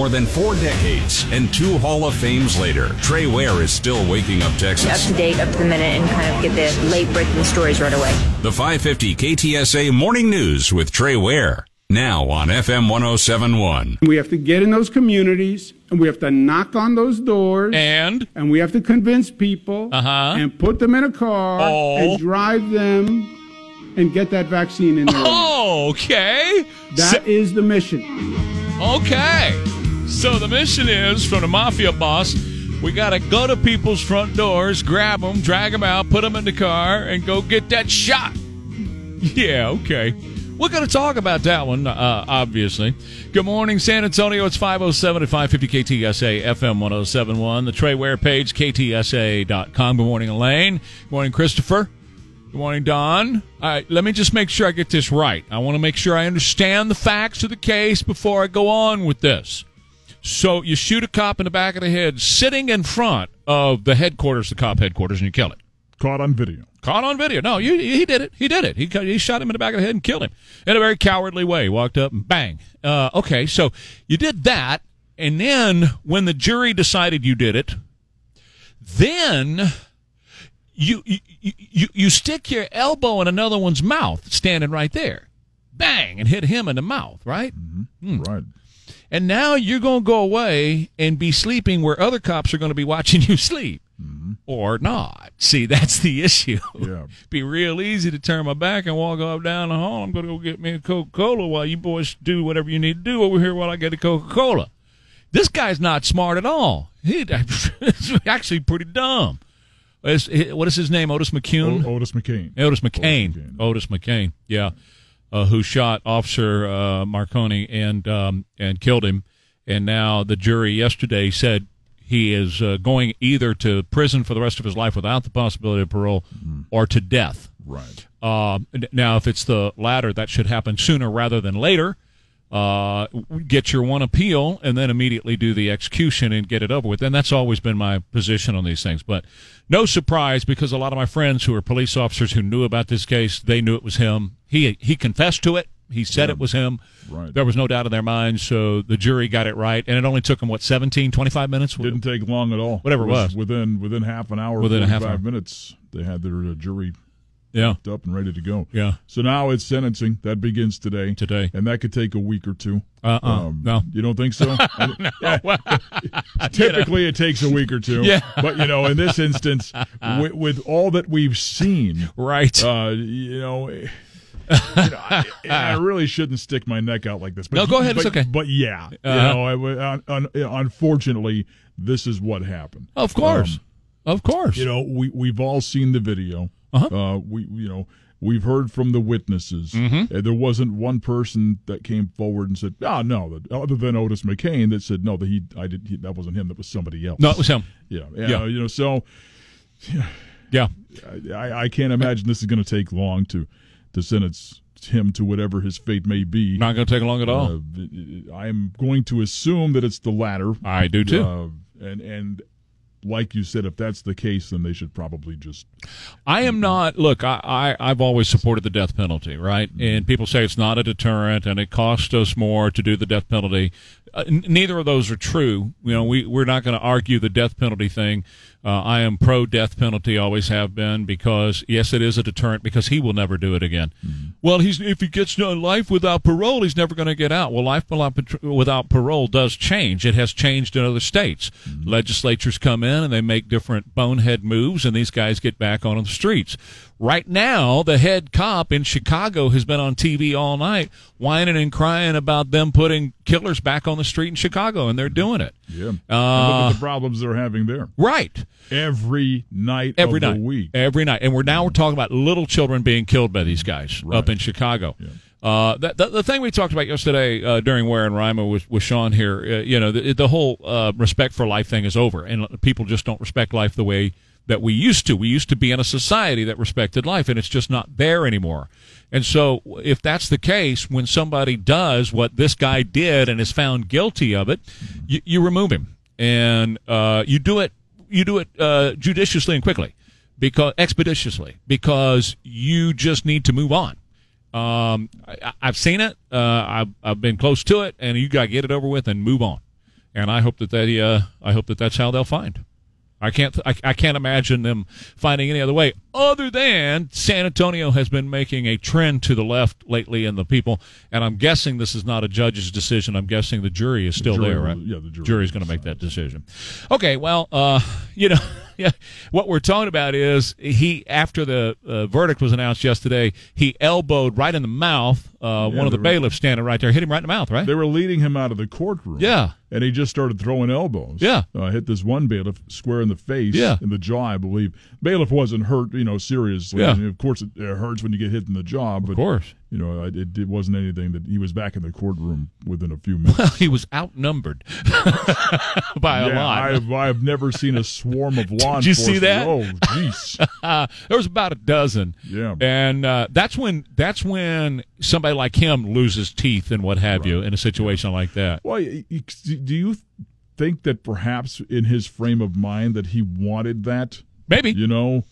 More than four decades and two Hall of Fames later, Trey Ware is still waking up Texas. up to date, up to the minute, and kind of get the late breaking stories right away. The 550 KTSA Morning News with Trey Ware. Now on FM 1071. We have to get in those communities and we have to knock on those doors And and we have to convince people Uh-huh. and put them in a car Oh. and drive them and get that vaccine in there. oh, okay. That is the mission. Okay. So the mission is from the mafia boss. We got to go to people's front doors, grab them, drag them out, put them in the car, and go get that shot. Yeah, okay. We're going to talk about that one, uh, obviously. Good morning, San Antonio. It's 507 at 550 KTSA FM 1071. The Trey Ware page, KTSA.com. Good morning, Elaine. Good morning, Christopher. Good morning, Don. All right, let me just make sure I get this right. I want to make sure I understand the facts of the case before I go on with this. So you shoot a cop in the back of the head sitting in front of the headquarters, the cop headquarters, and you kill it. Caught on video. Caught on video. No, you, he did it. He did it. He, he shot him in the back of the head and killed him in a very cowardly way. Walked up and bang. Uh, okay, so you did that, and then when the jury decided you did it, then you you, you you stick your elbow in another one's mouth, standing right there, bang, and hit him in the mouth, right? Hmm. Right. And now you're going to go away and be sleeping where other cops are going to be watching you sleep. Mm-hmm. Or not. See, that's the issue. Yeah. be real easy to turn my back and walk up down the hall. I'm going to go get me a Coca Cola while you boys do whatever you need to do over here while I get a Coca Cola. This guy's not smart at all. He's actually pretty dumb. What is his name? Otis McCune? O- Otis McKane. Otis McKane. McKane. Otis McKane. Yeah, uh, who shot Officer uh, Marconi and um, and killed him. And now the jury yesterday said he is uh, going either to prison for the rest of his life without the possibility of parole, or to death. Right. Uh, now, if it's the latter, that should happen sooner rather than later. Uh, get your one appeal and then immediately do the execution and get it over with. And that's always been my position on these things. But no surprise because a lot of my friends who are police officers who knew about this case, they knew it was him. He he confessed to it. He said it was him. Right. There was no doubt in their minds. So the jury got it right. And it only took them, what, 17, 25 minutes? Didn't take long at all. Whatever it was. Within within half an hour, Within half 45 hour. minutes, they had their uh, jury Yeah. up and ready to go. Yeah. So now it's sentencing. That begins today. Today. And that could take a week or two. Um, Uh-uh. No. You don't think so? Typically, it takes a week or two. Yeah. But, you know, in this instance, with, with all that we've seen, Right. uh, you know. you know, I, I really shouldn't stick my neck out like this. But No, go ahead, it's okay. But yeah, you Uh-huh. know, I un, un, unfortunately, this is what happened. of course. Um, of course. you know, we we've all seen the video. Uh-huh. Uh, we you know we've heard from the witnesses. Mm-hmm. Uh, there wasn't one person that came forward and said, "Ah, no," that, other than Otis McKane that said, "No, that he I did he, that wasn't him. That was somebody else." no, it was him. Yeah, Yeah. yeah. You know, so Yeah. I, I can't imagine this is going to take long to to sentence him to whatever his fate may be. Not going to take long at all. Uh, I'm going to assume that it's the latter. I do too. Uh, and and like you said, if that's the case, then they should probably just I am not. Look, I, I I've always supported the death penalty, right? Mm-hmm. And people say it's not a deterrent, and it costs us more to do the death penalty. Uh, n- neither of those are true. You know, we we're not going to argue the death penalty thing. Uh, I am pro death penalty, always have been, because yes, it is a deterrent because he will never do it again. Well, he's if he gets life without parole, he's never going to get out. Well, life without without parole does change. It has changed in other states. Legislatures come in and they make different bonehead moves, and these guys get back on the streets. Right now, the head cop in Chicago has been on TV all night whining and crying about them putting killers back on the street in Chicago, and they're doing it. yeah. Uh, look at the problems they're having there Right. every night Every of night. the week. Every night. And we're now we're talking about little children being killed by these guys Right. up in Chicago. Uh, that, the, the thing we talked about yesterday uh, during Ware and Rima with, with Sean here, uh, you know, the, the whole uh, respect for life thing is over, and people just don't respect life the way that we used to. We used to be in a society that respected life, and it's just not there anymore. And so, if that's the case, when somebody does what this guy did and is found guilty of it, you, you remove him, and uh, you do it. You do it uh, judiciously and quickly, because expeditiously, because you just need to move on. Um, I, I've seen it. Uh, I've, I've been close to it, and you got to get it over with and move on. and I hope that they, uh, I hope that that's how they'll find. I can't, I, I can't imagine them finding any other way other than San Antonio has been making a trend to the left lately in the people, and I'm guessing this is not a judge's decision. I'm guessing the jury is still jury there, right? yeah, the jury jury's going to make that decision. Okay, well, uh, you know, yeah, what we're talking about is he after the uh, verdict was announced yesterday, he elbowed right in the mouth uh, one of the they were- bailiffs standing right there, hit him right in the mouth, right? They were leading him out of the courtroom. Yeah. And he just started throwing elbows. Yeah. Uh, hit this one bailiff square in the face. Yeah. In the jaw, I believe. Bailiff wasn't hurt, you know, seriously. Yeah. I mean, of course, it, it hurts when you get hit in the jaw. But, Of course. You know, it, it wasn't anything that he was back in the courtroom within a few minutes. Well, he was outnumbered by a lot. I've, I've never seen a swarm of law Did you see that? Oh, jeez. Uh, there was about a dozen. Yeah. and uh, that's when that's when somebody like him loses teeth and what have you in a situation like that. Well, do you think that perhaps in his frame of mind that he wanted that? Maybe. You know,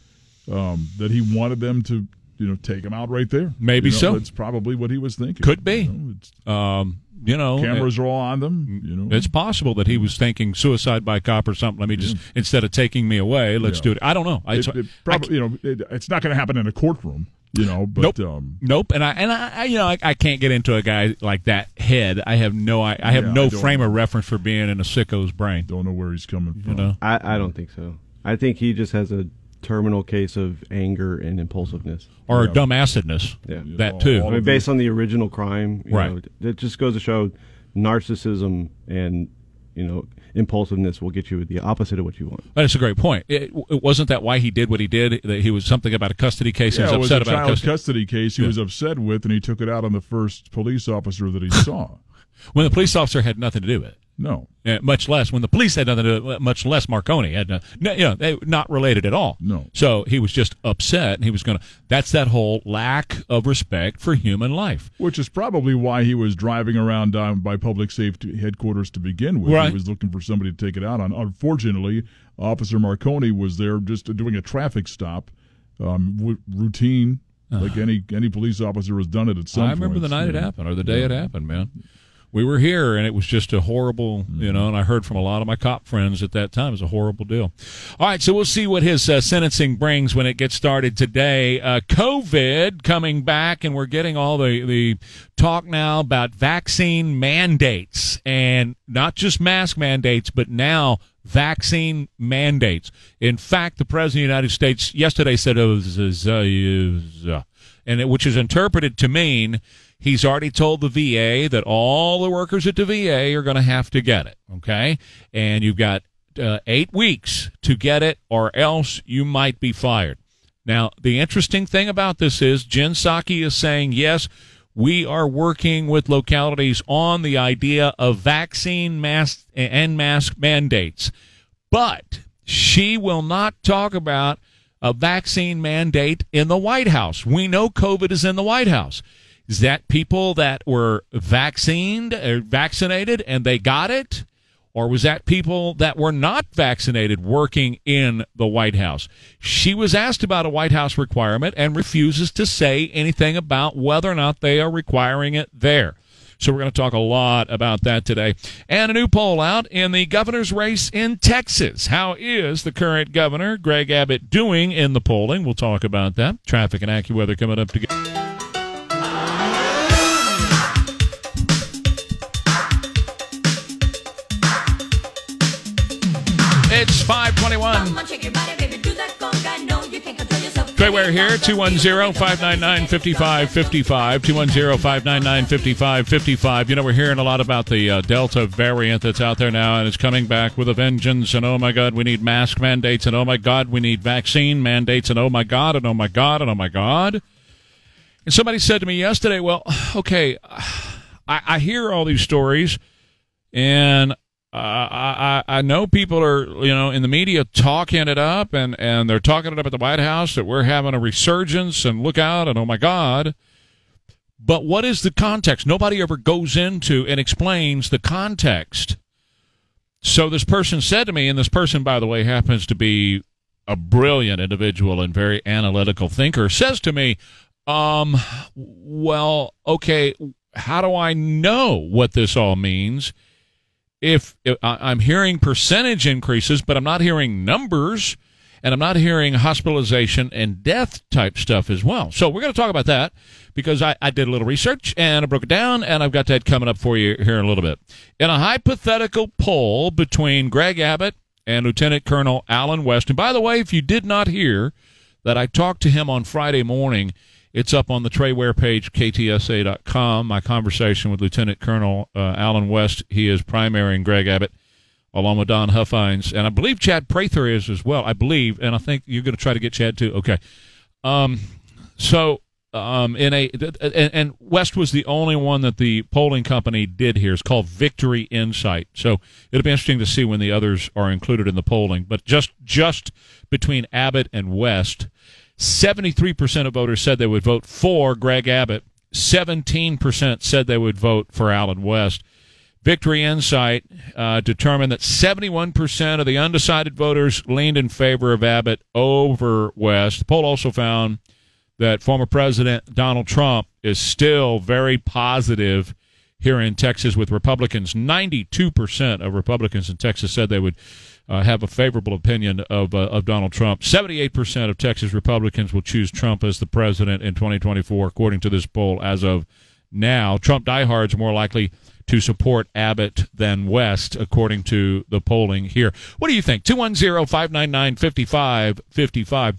um, that he wanted them to, you know, take him out right there. Maybe You know, so. That's probably what he was thinking. Could be. You know, it's- Um, you know, cameras are all on them. You know, It's possible that he was thinking suicide by cop or something. Let me just instead of taking me away, let's Yeah. do it. I don't know. I, it, it probably, you know, it, it's not going to happen in a courtroom. You know, but Nope. um, Nope, and I and I, I you know I, I can't get into a guy like that head. I have no I, I have Yeah, no I don't- frame of reference for being in a sicko's brain. don't know where he's coming from. You know, I, I don't think so. I think he just has a terminal case of anger and impulsiveness. or Yeah. dumbassedness. Yeah. That all- too. all I mean, based on the original crime, you Right. know, it just goes to show narcissism and you know impulsiveness will get you the opposite of what you want. That's a great point. It, it wasn't that why he did what he did. That he was something about a custody case. Yeah, he it was was a upset about a child custody. custody case he Yeah. was upset with, and he took it out on the first police officer that he saw. when the police officer had nothing to do with it. No, Uh, much less when the police had nothing to do with much less Marconi had no, no you know, they not related at all. No. So he was just upset and he was going to, that's that whole lack of respect for human life. which is probably why he was driving around down by public safety headquarters to begin with. Right. He was looking for somebody to take it out on. Unfortunately, Officer Marconi was there just doing a traffic stop, um, w- routine, like any any police officer has done it at some. I remember the night you it happened or the day it happened, man. We were here and it was just a horrible, you know, and I heard from a lot of my cop friends at that time. It was a horrible deal. All right, so we'll see what his uh, sentencing brings when it gets started today. Uh, COVID coming back, and we're getting all the, the talk now about vaccine mandates and not just mask mandates, but now vaccine mandates. In fact, the President of the United States yesterday said it was, uh, and it, which is interpreted to mean he's already told the VA that all the workers at the VA are going to have to get it. Okay, and you've got uh, eight weeks to get it, or else you might be fired. Now, the interesting thing about this is Jen Psaki is saying yes. We are working with localities on the idea of vaccine mask and mask mandates, but she will not talk about a vaccine mandate in the White House. We know COVID is in the White House. Is that people that were vaccinated or vaccinated and they got it? Or was that people that were not vaccinated working in the White House? She was asked about a White House requirement and refuses to say anything about whether or not they are requiring it there. So we're going to talk a lot about that today. And a new poll out in the governor's race in Texas. How is the current governor, Greg Abbott, doing in the polling? We'll talk about that. Traffic and AccuWeather coming up together. 521. Trey Ware here, 210-599-5555, 210-599-5555. You know, we're hearing a lot about the uh, Delta variant that's out there now, and it's coming back with a vengeance, and oh my God, we need mask mandates, and oh my God, we need vaccine mandates, and oh my God, and oh my God, and oh my God. And somebody said to me yesterday, well, okay, I, I hear all these stories, and I, I I know people are you know in the media talking it up and and they're talking it up at the White House that we're having a resurgence and look out and oh my God. But what is the context? Nobody ever goes into and explains the context. So this person said to me, and this person, by the way, happens to be a brilliant individual and very analytical thinker, says to me, um, well, okay, how do I know what this all means? If, if I'm hearing percentage increases, but I'm not hearing numbers, and I'm not hearing hospitalization and death type stuff as well. So we're going to talk about that because I, I did a little research and I broke it down, and I've got that coming up for you here in a little bit. In a hypothetical poll between Greg Abbott and Lieutenant Colonel Allen West, and by the way, if you did not hear that I talked to him on Friday morning. It's up on the Trey Ware page, ktsa.com. My conversation with Lieutenant Colonel uh, Allen West. He is primary and Greg Abbott, along with Don Huffines. And I believe Chad Prather is as well. I believe. And I think you're going to try to get Chad too. Okay. Um, so, um, in a, and, and West was the only one that the polling company did here. It's called Victory Insight. So it'll be interesting to see when the others are included in the polling. But just, just between Abbott and West, 73% of voters said they would vote for Greg Abbott. 17% said they would vote for Allen West. Victory Insight uh, determined that 71% of the undecided voters leaned in favor of Abbott over West. The poll also found that former President Donald Trump is still very positive here in Texas with Republicans. 92% of Republicans in Texas said they would uh, have a favorable opinion of, uh, of Donald Trump. 78% of Texas Republicans will choose Trump as the president in 2024, according to this poll as of now. Trump diehards more likely to support Abbott than West, according to the polling here. What do you think? 210 599 5555.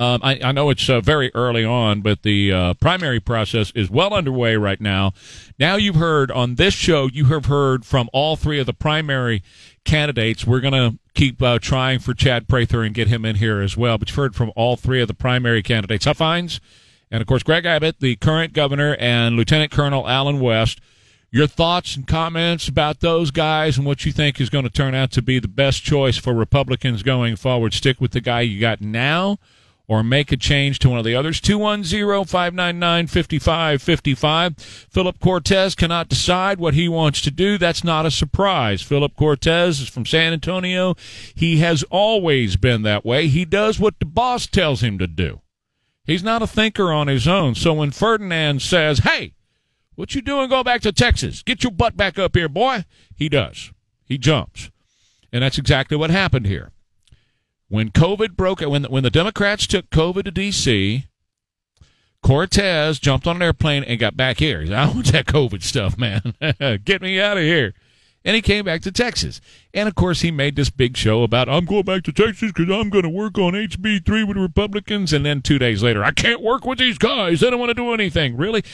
Um, I, I, know it's uh, very early on, but the uh, primary process is well underway right now. Now you've heard on this show, you have heard from all three of the primary candidates. We're going to keep uh, trying for Chad Prather and get him in here as well. But you've heard from all three of the primary candidates. Huffines, and of course, Greg Abbott, the current governor, and Lieutenant Colonel Allen West. Your thoughts and comments about those guys and what you think is going to turn out to be the best choice for Republicans going forward. Stick with the guy you got now or make a change to one of the others. 210-599-5555. Philip Cortez cannot decide what he wants to do. That's not a surprise. Philip Cortez is from San Antonio. He has always been that way. He does what the boss tells him to do. He's not a thinker on his own. So when Ferdinand says, "Hey, what you doing? Go back to Texas. Get your butt back up here, boy." He does. He jumps. And that's exactly what happened here when COVID broke, when when the Democrats took COVID to D.C., Cortez jumped on an airplane and got back here. He said, I want that COVID stuff, man. Get me out of here. And he came back to Texas. And of course, he made this big show about, I'm going back to Texas because I'm going to work on HB3 with Republicans. And then two days later, I can't work with these guys. They don't want to do anything. Really?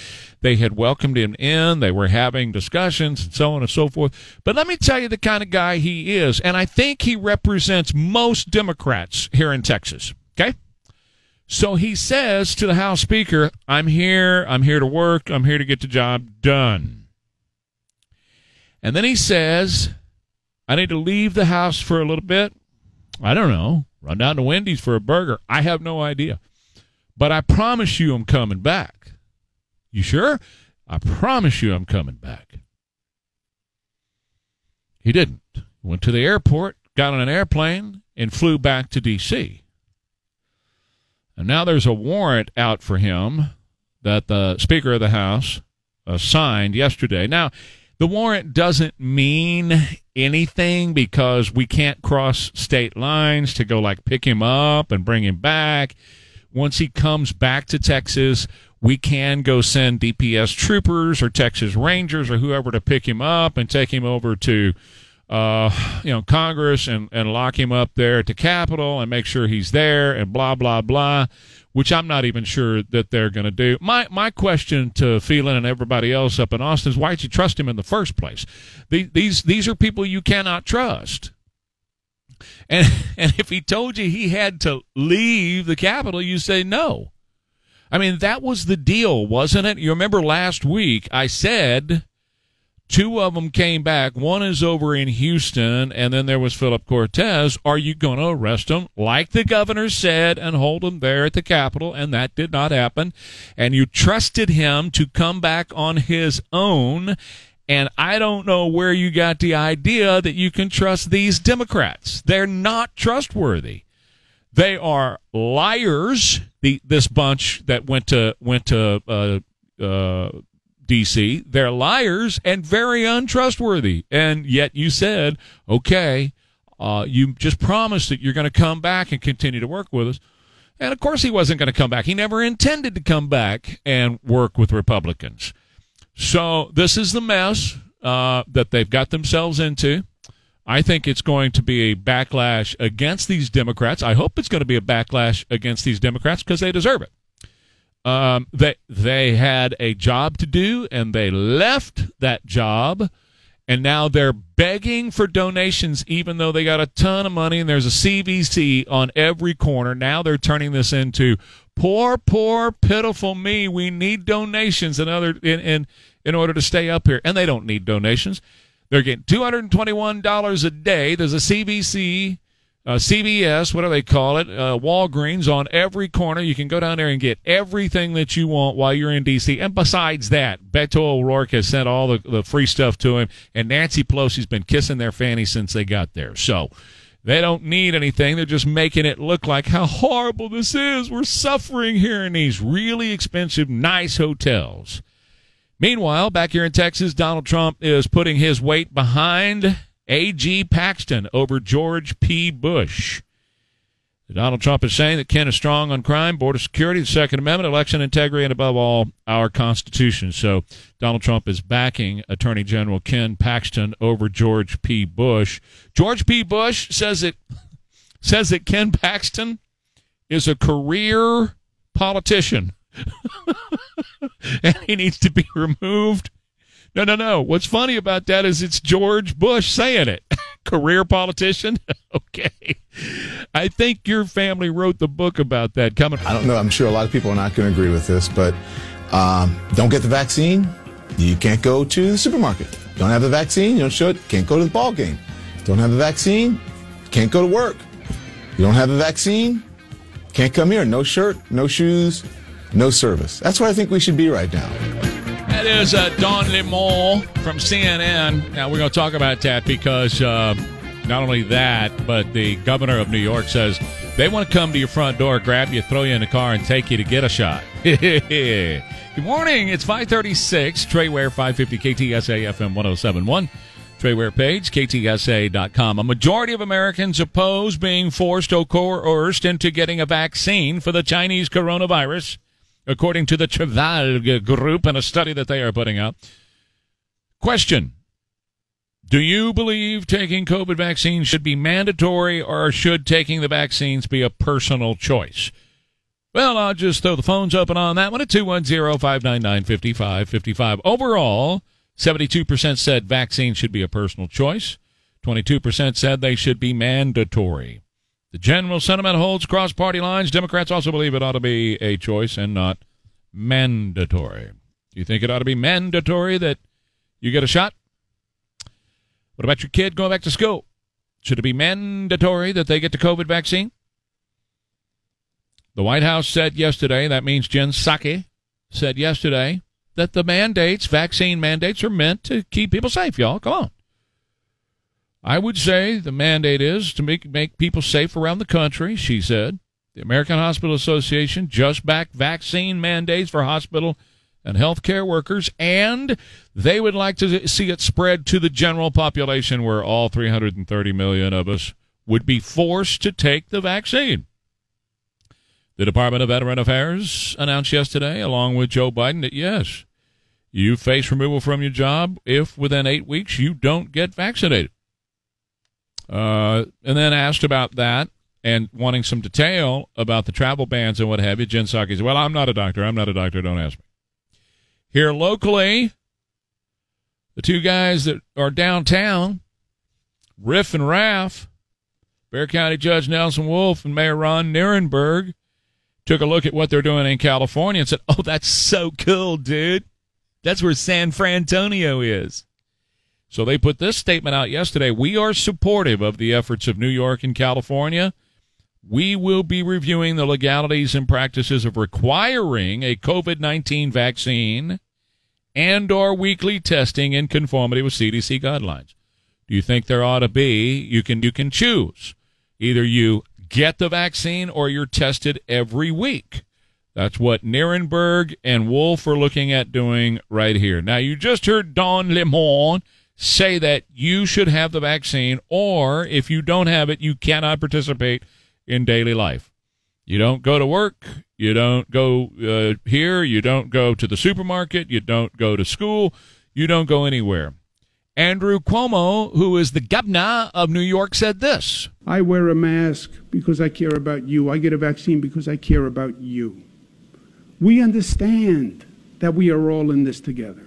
They had welcomed him in. They were having discussions and so on and so forth. But let me tell you the kind of guy he is. And I think he represents most Democrats here in Texas. Okay? So he says to the House Speaker, I'm here. I'm here to work. I'm here to get the job done. And then he says, I need to leave the house for a little bit. I don't know. Run down to Wendy's for a burger. I have no idea. But I promise you I'm coming back. You sure? I promise you I'm coming back. He didn't. Went to the airport, got on an airplane, and flew back to D.C. And now there's a warrant out for him that the Speaker of the House uh, signed yesterday. Now, the warrant doesn't mean anything because we can't cross state lines to go like pick him up and bring him back. Once he comes back to Texas, we can go send DPS troopers or Texas Rangers or whoever to pick him up and take him over to uh, you know Congress and, and lock him up there at the Capitol and make sure he's there and blah blah blah which I'm not even sure that they're going to do. My my question to Phelan and everybody else up in Austin is why did you trust him in the first place? These these, these are people you cannot trust. And and if he told you he had to leave the Capitol, you say no. I mean, that was the deal, wasn't it? You remember last week I said Two of them came back. One is over in Houston, and then there was Philip Cortez. Are you going to arrest him, like the governor said, and hold him there at the Capitol? And that did not happen. And you trusted him to come back on his own. And I don't know where you got the idea that you can trust these Democrats. They're not trustworthy. They are liars. The, this bunch that went to went to uh, uh, D.C. They're liars and very untrustworthy. And yet you said, okay, uh, you just promised that you're going to come back and continue to work with us. And of course, he wasn't going to come back. He never intended to come back and work with Republicans. So this is the mess uh, that they've got themselves into. I think it's going to be a backlash against these Democrats. I hope it's going to be a backlash against these Democrats because they deserve it. Um, they they had a job to do and they left that job, and now they're begging for donations, even though they got a ton of money and there's a CVC on every corner. Now they're turning this into poor, poor, pitiful me. We need donations in other in in, in order to stay up here, and they don't need donations. They're getting two hundred and twenty-one dollars a day. There's a CVC uh, CVS, what do they call it? Uh, Walgreens on every corner. You can go down there and get everything that you want while you're in D.C. And besides that, Beto O'Rourke has sent all the, the free stuff to him, and Nancy Pelosi's been kissing their fanny since they got there. So they don't need anything. They're just making it look like how horrible this is. We're suffering here in these really expensive, nice hotels. Meanwhile, back here in Texas, Donald Trump is putting his weight behind A.G. Paxton over George P. Bush. Donald Trump is saying that Ken is strong on crime, border security, the Second Amendment, election integrity, and above all, our Constitution. So Donald Trump is backing Attorney General Ken Paxton over George P. Bush. George P. Bush says it says that Ken Paxton is a career politician. and he needs to be removed no, no, no. What's funny about that is it's George Bush saying it. Career politician? okay. I think your family wrote the book about that coming. I don't know. I'm sure a lot of people are not going to agree with this, but um, don't get the vaccine, you can't go to the supermarket. Don't have the vaccine, you don't show it, can't go to the ball game. Don't have the vaccine, can't go to work. You don't have the vaccine, can't come here. No shirt, no shoes, no service. That's where I think we should be right now. That is uh, Don Lemon from CNN. Now, we're going to talk about that because uh, not only that, but the governor of New York says they want to come to your front door, grab you, throw you in the car, and take you to get a shot. Good morning. It's 536, Trey Ware, 550 KTSA FM 1071. Trey Ware page, ktsa.com. A majority of Americans oppose being forced or coerced into getting a vaccine for the Chinese coronavirus according to the Trival group in a study that they are putting out. Question Do you believe taking COVID vaccines should be mandatory or should taking the vaccines be a personal choice? Well, I'll just throw the phones open on that one at 210 599 5555. Overall, 72% said vaccines should be a personal choice, 22% said they should be mandatory. The general sentiment holds cross party lines. Democrats also believe it ought to be a choice and not mandatory. Do you think it ought to be mandatory that you get a shot? What about your kid going back to school? Should it be mandatory that they get the COVID vaccine? The White House said yesterday, that means Jen Psaki said yesterday, that the mandates, vaccine mandates, are meant to keep people safe, y'all. Come on. I would say the mandate is to make, make people safe around the country, she said. The American Hospital Association just backed vaccine mandates for hospital and healthcare workers, and they would like to see it spread to the general population where all 330 million of us would be forced to take the vaccine. The Department of Veteran Affairs announced yesterday, along with Joe Biden, that yes, you face removal from your job if within eight weeks you don't get vaccinated. Uh, and then asked about that and wanting some detail about the travel bans and what have you, Jen Psaki said, Well, I'm not a doctor. I'm not a doctor. Don't ask me. Here locally, the two guys that are downtown, Riff and Raff, Bexar County Judge Nelson Wolff and Mayor Ron Nirenberg, took a look at what they're doing in California and said, Oh, that's so cool, dude. That's where San Francisco is. So they put this statement out yesterday. We are supportive of the efforts of New York and California. We will be reviewing the legalities and practices of requiring a COVID-19 vaccine and or weekly testing in conformity with CDC guidelines. Do you think there ought to be you can you can choose. Either you get the vaccine or you're tested every week. That's what Nirenberg and Wolff are looking at doing right here. Now, you just heard Don Lemon say that you should have the vaccine, or if you don't have it, you cannot participate in daily life. You don't go to work. You don't go uh, here. You don't go to the supermarket. You don't go to school. You don't go anywhere. Andrew Cuomo, who is the governor of New York, said this. I wear a mask because I care about you. I get a vaccine because I care about you. We understand that we are all in this together.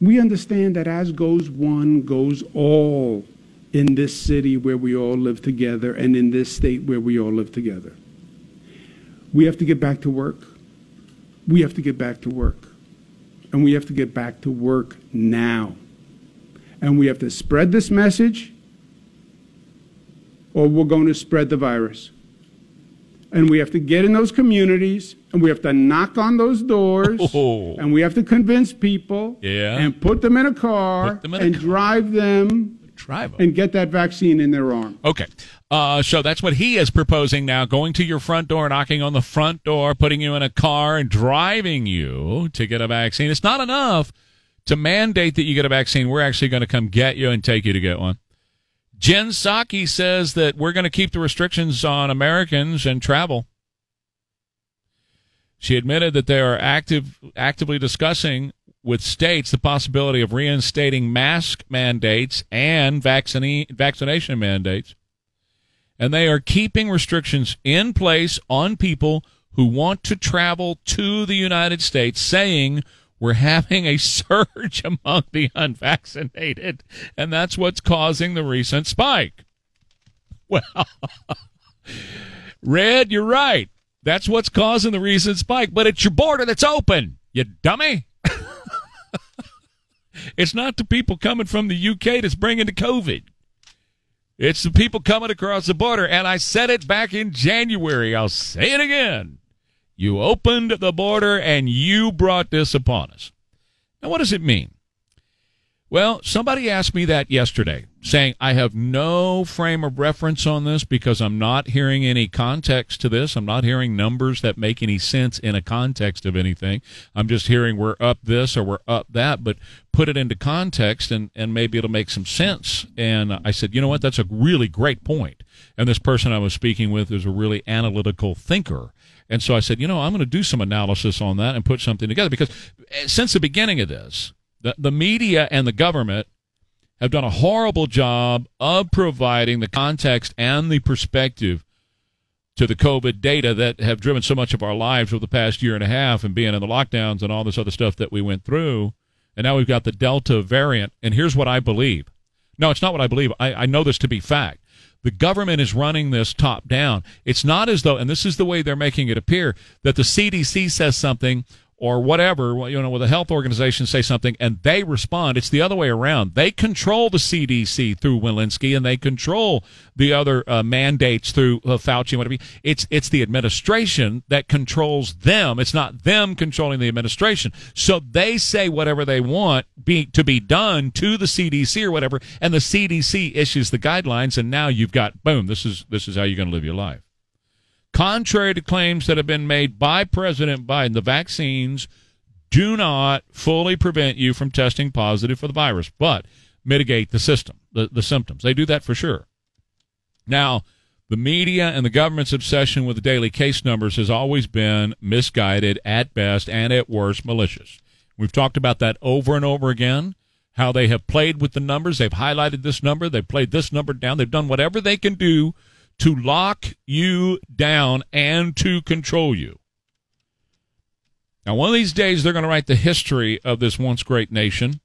We understand that as goes one, goes all in this city where we all live together and in this state where we all live together. We have to get back to work. We have to get back to work. And we have to get back to work now. And we have to spread this message or we're going to spread the virus. And we have to get in those communities and we have to knock on those doors Oh. and we have to convince people Yeah. and put them in a car Put them a and car. drive them Drive 'em. and get that vaccine in their arm. Okay. Uh, so that's what he is proposing now going to your front door, knocking on the front door, putting you in a car, and driving you to get a vaccine. It's not enough to mandate that you get a vaccine. We're actually going to come get you and take you to get one. Jen Psaki says that we're going to keep the restrictions on Americans and travel. She admitted that they are active, actively discussing with states the possibility of reinstating mask mandates and vaccine, vaccination mandates. And they are keeping restrictions in place on people who want to travel to the United States, saying we're having a surge among the unvaccinated, and that's what's causing the recent spike. Well, Red, you're right. That's what's causing the recent spike, but it's your border that's open, you dummy. it's not the people coming from the UK that's bringing the COVID. It's the people coming across the border. And I said it back in January. I'll say it again. You opened the border and you brought this upon us. Now, what does it mean? Well, somebody asked me that yesterday, saying, I have no frame of reference on this because I'm not hearing any context to this. I'm not hearing numbers that make any sense in a context of anything. I'm just hearing we're up this or we're up that, but put it into context and, and maybe it'll make some sense. And I said, you know what? That's a really great point. And this person I was speaking with is a really analytical thinker. And so I said, you know, I'm going to do some analysis on that and put something together because eh, since the beginning of this, the, the media and the government have done a horrible job of providing the context and the perspective to the COVID data that have driven so much of our lives over the past year and a half and being in the lockdowns and all this other stuff that we went through. And now we've got the Delta variant. And here's what I believe. No, it's not what I believe. I, I know this to be fact. The government is running this top down. It's not as though, and this is the way they're making it appear, that the CDC says something or whatever, you know, with a health organization say something and they respond. It's the other way around. They control the CDC through Walensky and they control the other uh, mandates through uh, Fauci and whatever. It's it's the administration that controls them. It's not them controlling the administration. So they say whatever they want be to be done to the CDC or whatever, and the CDC issues the guidelines. And now you've got boom. This is this is how you're going to live your life. Contrary to claims that have been made by President Biden, the vaccines do not fully prevent you from testing positive for the virus, but mitigate the system, the, the symptoms. They do that for sure. Now, the media and the government's obsession with the daily case numbers has always been misguided at best and at worst malicious. We've talked about that over and over again. How they have played with the numbers. They've highlighted this number. They've played this number down. They've done whatever they can do to lock you down and to control you. Now, one of these days, they're going to write the history of this once great nation.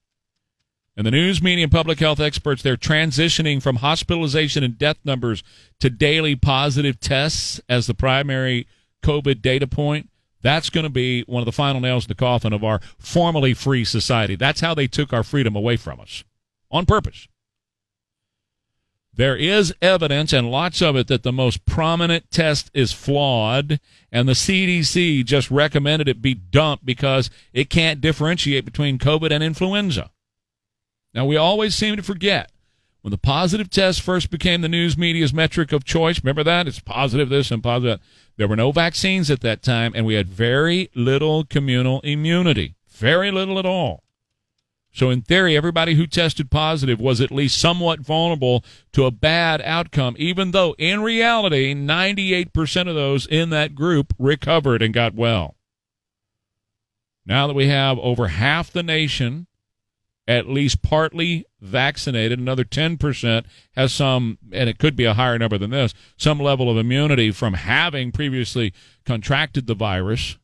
And the news, media, and public health experts, they're transitioning from hospitalization and death numbers to daily positive tests as the primary COVID data point. That's going to be one of the final nails in the coffin of our formerly free society. That's how they took our freedom away from us on purpose. There is evidence, and lots of it, that the most prominent test is flawed, and the CDC just recommended it be dumped because it can't differentiate between COVID and influenza. Now, we always seem to forget When the positive test first became the news media's metric of choice, remember that? It's positive this and positive that. There were no vaccines at that time, and we had very little communal immunity. Very little at all. So, in theory, everybody who tested positive was at least somewhat vulnerable to a bad outcome, even though in reality, 98% of those in that group recovered and got well. Now that we have over half the nation at least partly vaccinated. Another 10% has some, and it could be a higher number than this, some level of immunity from having previously contracted the virus.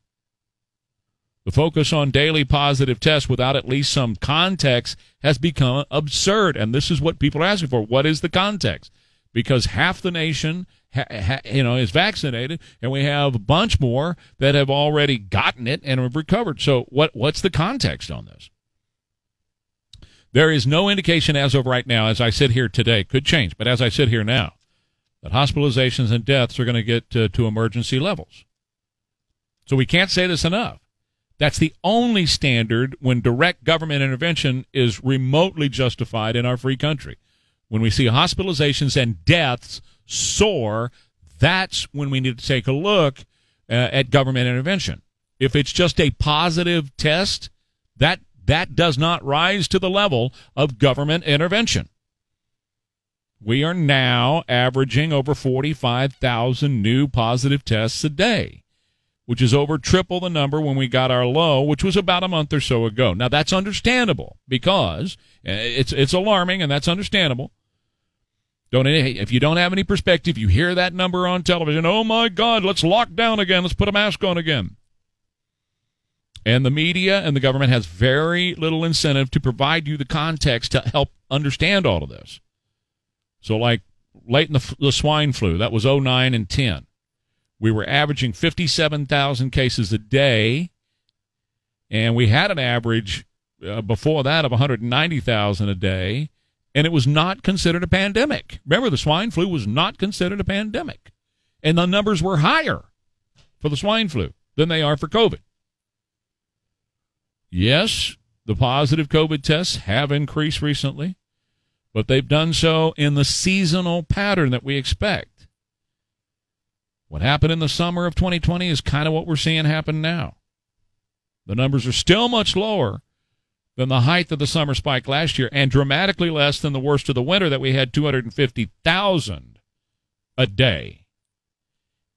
The focus on daily positive tests without at least some context has become absurd. And this is what people are asking for. What is the context? Because half the nation, ha, ha, you know, is vaccinated, and we have a bunch more that have already gotten it and have recovered. So, what what's the context on this? There is no indication as of right now, as I sit here today, could change, but as I sit here now, that hospitalizations and deaths are going to get to, to emergency levels. So we can't say this enough. That's the only standard when direct government intervention is remotely justified in our free country. When we see hospitalizations and deaths soar, that's when we need to take a look uh, at government intervention. If it's just a positive test, that that does not rise to the level of government intervention. We are now averaging over 45,000 new positive tests a day, which is over triple the number when we got our low, which was about a month or so ago. Now that's understandable because eh, it's it's alarming and that's understandable. Don't if you don't have any perspective, you hear that number on television, "Oh my god, let's lock down again. Let's put a mask on again." And the media and the government has very little incentive to provide you the context to help understand all of this. So, like late in the, the swine flu, that was 09 and 10. We were averaging 57,000 cases a day, and we had an average uh, before that of 190,000 a day, and it was not considered a pandemic. Remember, the swine flu was not considered a pandemic, and the numbers were higher for the swine flu than they are for COVID. Yes, the positive COVID tests have increased recently, but they've done so in the seasonal pattern that we expect. What happened in the summer of 2020 is kind of what we're seeing happen now. The numbers are still much lower than the height of the summer spike last year and dramatically less than the worst of the winter that we had 250,000 a day.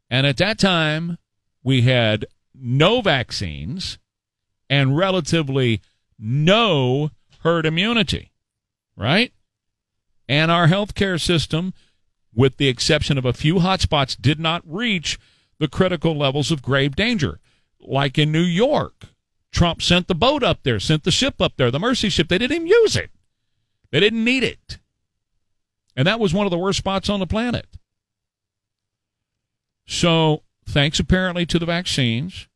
And at that time, we had no vaccines and relatively no herd immunity, right? And our healthcare system, with the exception of a few hotspots, did not reach the critical levels of grave danger. Like in New York, Trump sent the boat up there, sent the ship up there, the Mercy ship. They didn't even use it, they didn't need it. And that was one of the worst spots on the planet. So, thanks apparently to the vaccines,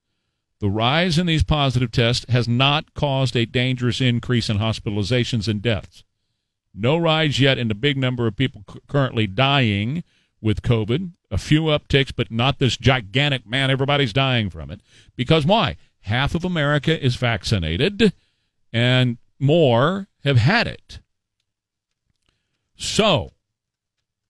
the rise in these positive tests has not caused a dangerous increase in hospitalizations and deaths. No rise yet in the big number of people c- currently dying with COVID. A few upticks, but not this gigantic man. Everybody's dying from it. Because why? Half of America is vaccinated, and more have had it. So,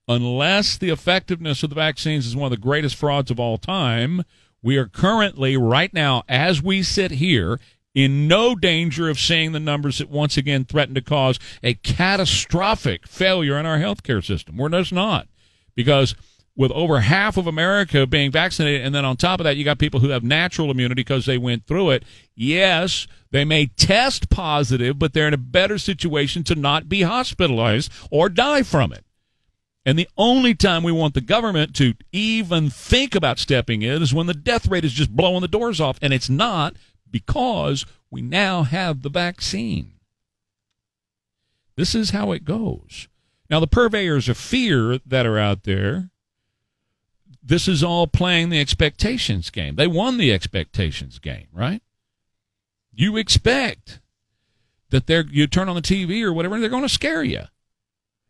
unless the effectiveness of the vaccines is one of the greatest frauds of all time, we are currently, right now, as we sit here, in no danger of seeing the numbers that once again threaten to cause a catastrophic failure in our healthcare system. We're just not. Because with over half of America being vaccinated, and then on top of that, you got people who have natural immunity because they went through it. Yes, they may test positive, but they're in a better situation to not be hospitalized or die from it. And the only time we want the government to even think about stepping in is when the death rate is just blowing the doors off. And it's not because we now have the vaccine. This is how it goes. Now, the purveyors of fear that are out there, this is all playing the expectations game. They won the expectations game, right? You expect that they're, you turn on the TV or whatever, and they're going to scare you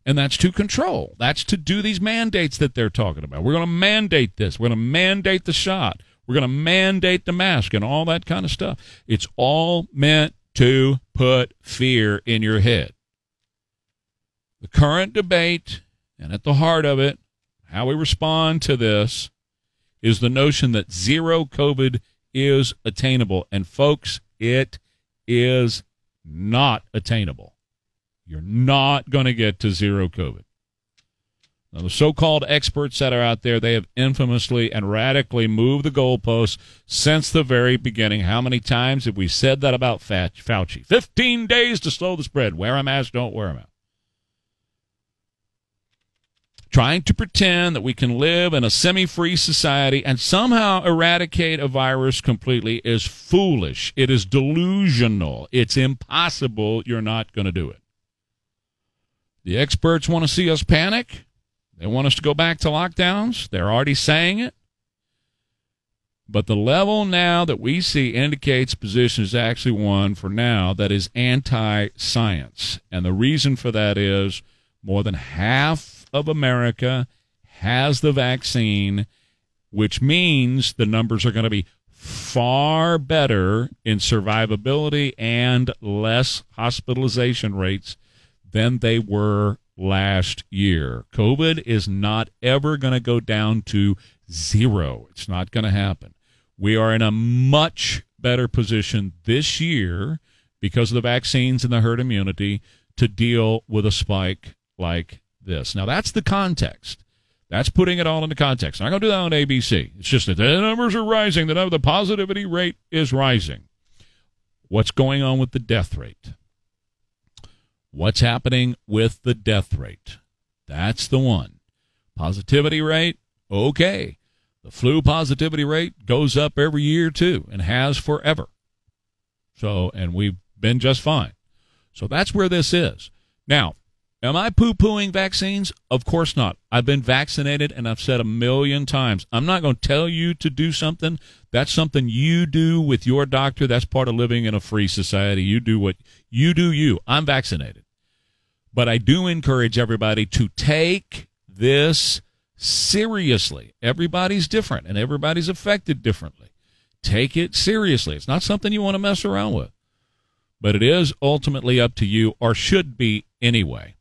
and that's to control. That's to do these mandates that they're talking about. We're going to mandate this. We're going to mandate the shot. We're going to mandate the mask and all that kind of stuff. It's all meant to put fear in your head. The current debate, and at the heart of it, how we respond to this, is the notion that zero COVID is attainable. And folks, it is not attainable. You're not going to get to zero COVID. Now, the so called experts that are out there, they have infamously and radically moved the goalposts since the very beginning. How many times have we said that about Fauci? 15 days to slow the spread. Wear a mask, don't wear a mask. Trying to pretend that we can live in a semi free society and somehow eradicate a virus completely is foolish. It is delusional. It's impossible. You're not going to do it. The experts want to see us panic. They want us to go back to lockdowns. They're already saying it. But the level now that we see indicates position is actually one for now that is anti science. And the reason for that is more than half of America has the vaccine, which means the numbers are going to be far better in survivability and less hospitalization rates than they were last year. COVID is not ever going to go down to zero. It's not going to happen. We are in a much better position this year because of the vaccines and the herd immunity to deal with a spike like this. Now, that's the context. That's putting it all into context. I'm going to do that on ABC. It's just that the numbers are rising, the, number, the positivity rate is rising. What's going on with the death rate? What's happening with the death rate? That's the one. Positivity rate, okay. The flu positivity rate goes up every year too and has forever. So, and we've been just fine. So that's where this is. Now, am I poo pooing vaccines? Of course not. I've been vaccinated and I've said a million times, I'm not going to tell you to do something. That's something you do with your doctor. That's part of living in a free society. You do what you do you. I'm vaccinated. But I do encourage everybody to take this seriously. Everybody's different and everybody's affected differently. Take it seriously. It's not something you want to mess around with. But it is ultimately up to you, or should be anyway.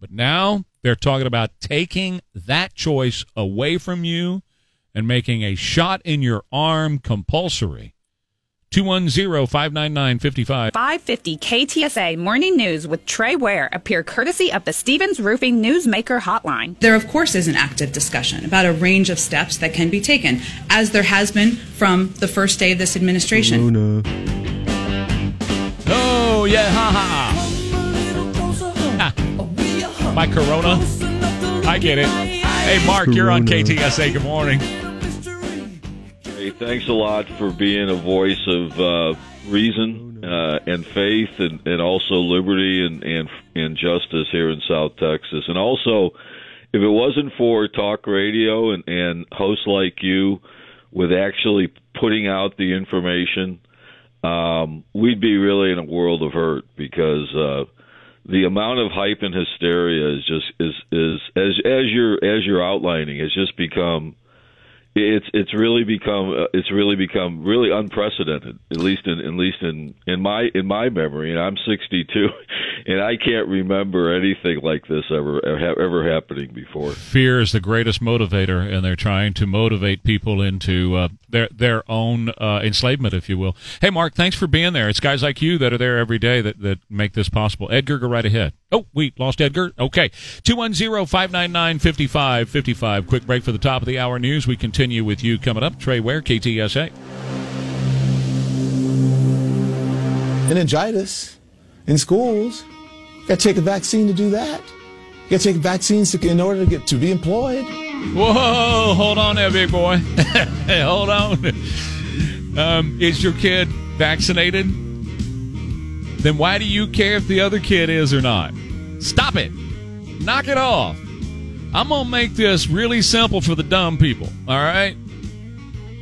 But now they're talking about taking that choice away from you and making a shot in your arm compulsory. 210-599-55. 550 KTSA Morning News with Trey Ware appear courtesy of the Stevens Roofing Newsmaker Hotline. There, of course, is an active discussion about a range of steps that can be taken, as there has been from the first day of this administration. Luna. Oh, yeah, ha ha. Ha. My Corona. I get it. Hey, Mark, you're on KTSA. Good morning. Hey, thanks a lot for being a voice of uh, reason uh, and faith, and, and also liberty and, and and justice here in South Texas. And also, if it wasn't for talk radio and, and hosts like you, with actually putting out the information, um, we'd be really in a world of hurt because uh, the amount of hype and hysteria is just is is as as you're as you're outlining has just become it's it's really become uh, it's really become really unprecedented at least in at least in in my in my memory. And I'm 62 and I can't remember anything like this ever ever happening before. Fear is the greatest motivator, and they're trying to motivate people into uh, their their own uh, enslavement, if you will. Hey, Mark, thanks for being there. It's guys like you that are there every day that, that make this possible. Edgar, go right ahead. Oh, we lost Edgar. Okay. 210 599 5555. Quick break for the top of the hour news. We continue with you coming up. Trey Ware, KTSA. meningitis in schools. Got to take a vaccine to do that. Got to take vaccines to, in order to get to be employed. Whoa, hold on there, big boy. hold on. Um, is your kid vaccinated? Then why do you care if the other kid is or not? Stop it. Knock it off. I'm going to make this really simple for the dumb people, all right?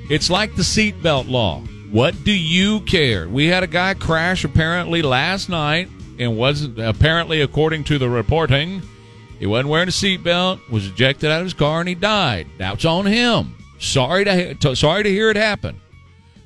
It's like the seatbelt law. What do you care? We had a guy crash apparently last night and wasn't apparently according to the reporting he wasn't wearing a seatbelt, was ejected out of his car, and he died. That's on him. Sorry to, to sorry to hear it happen.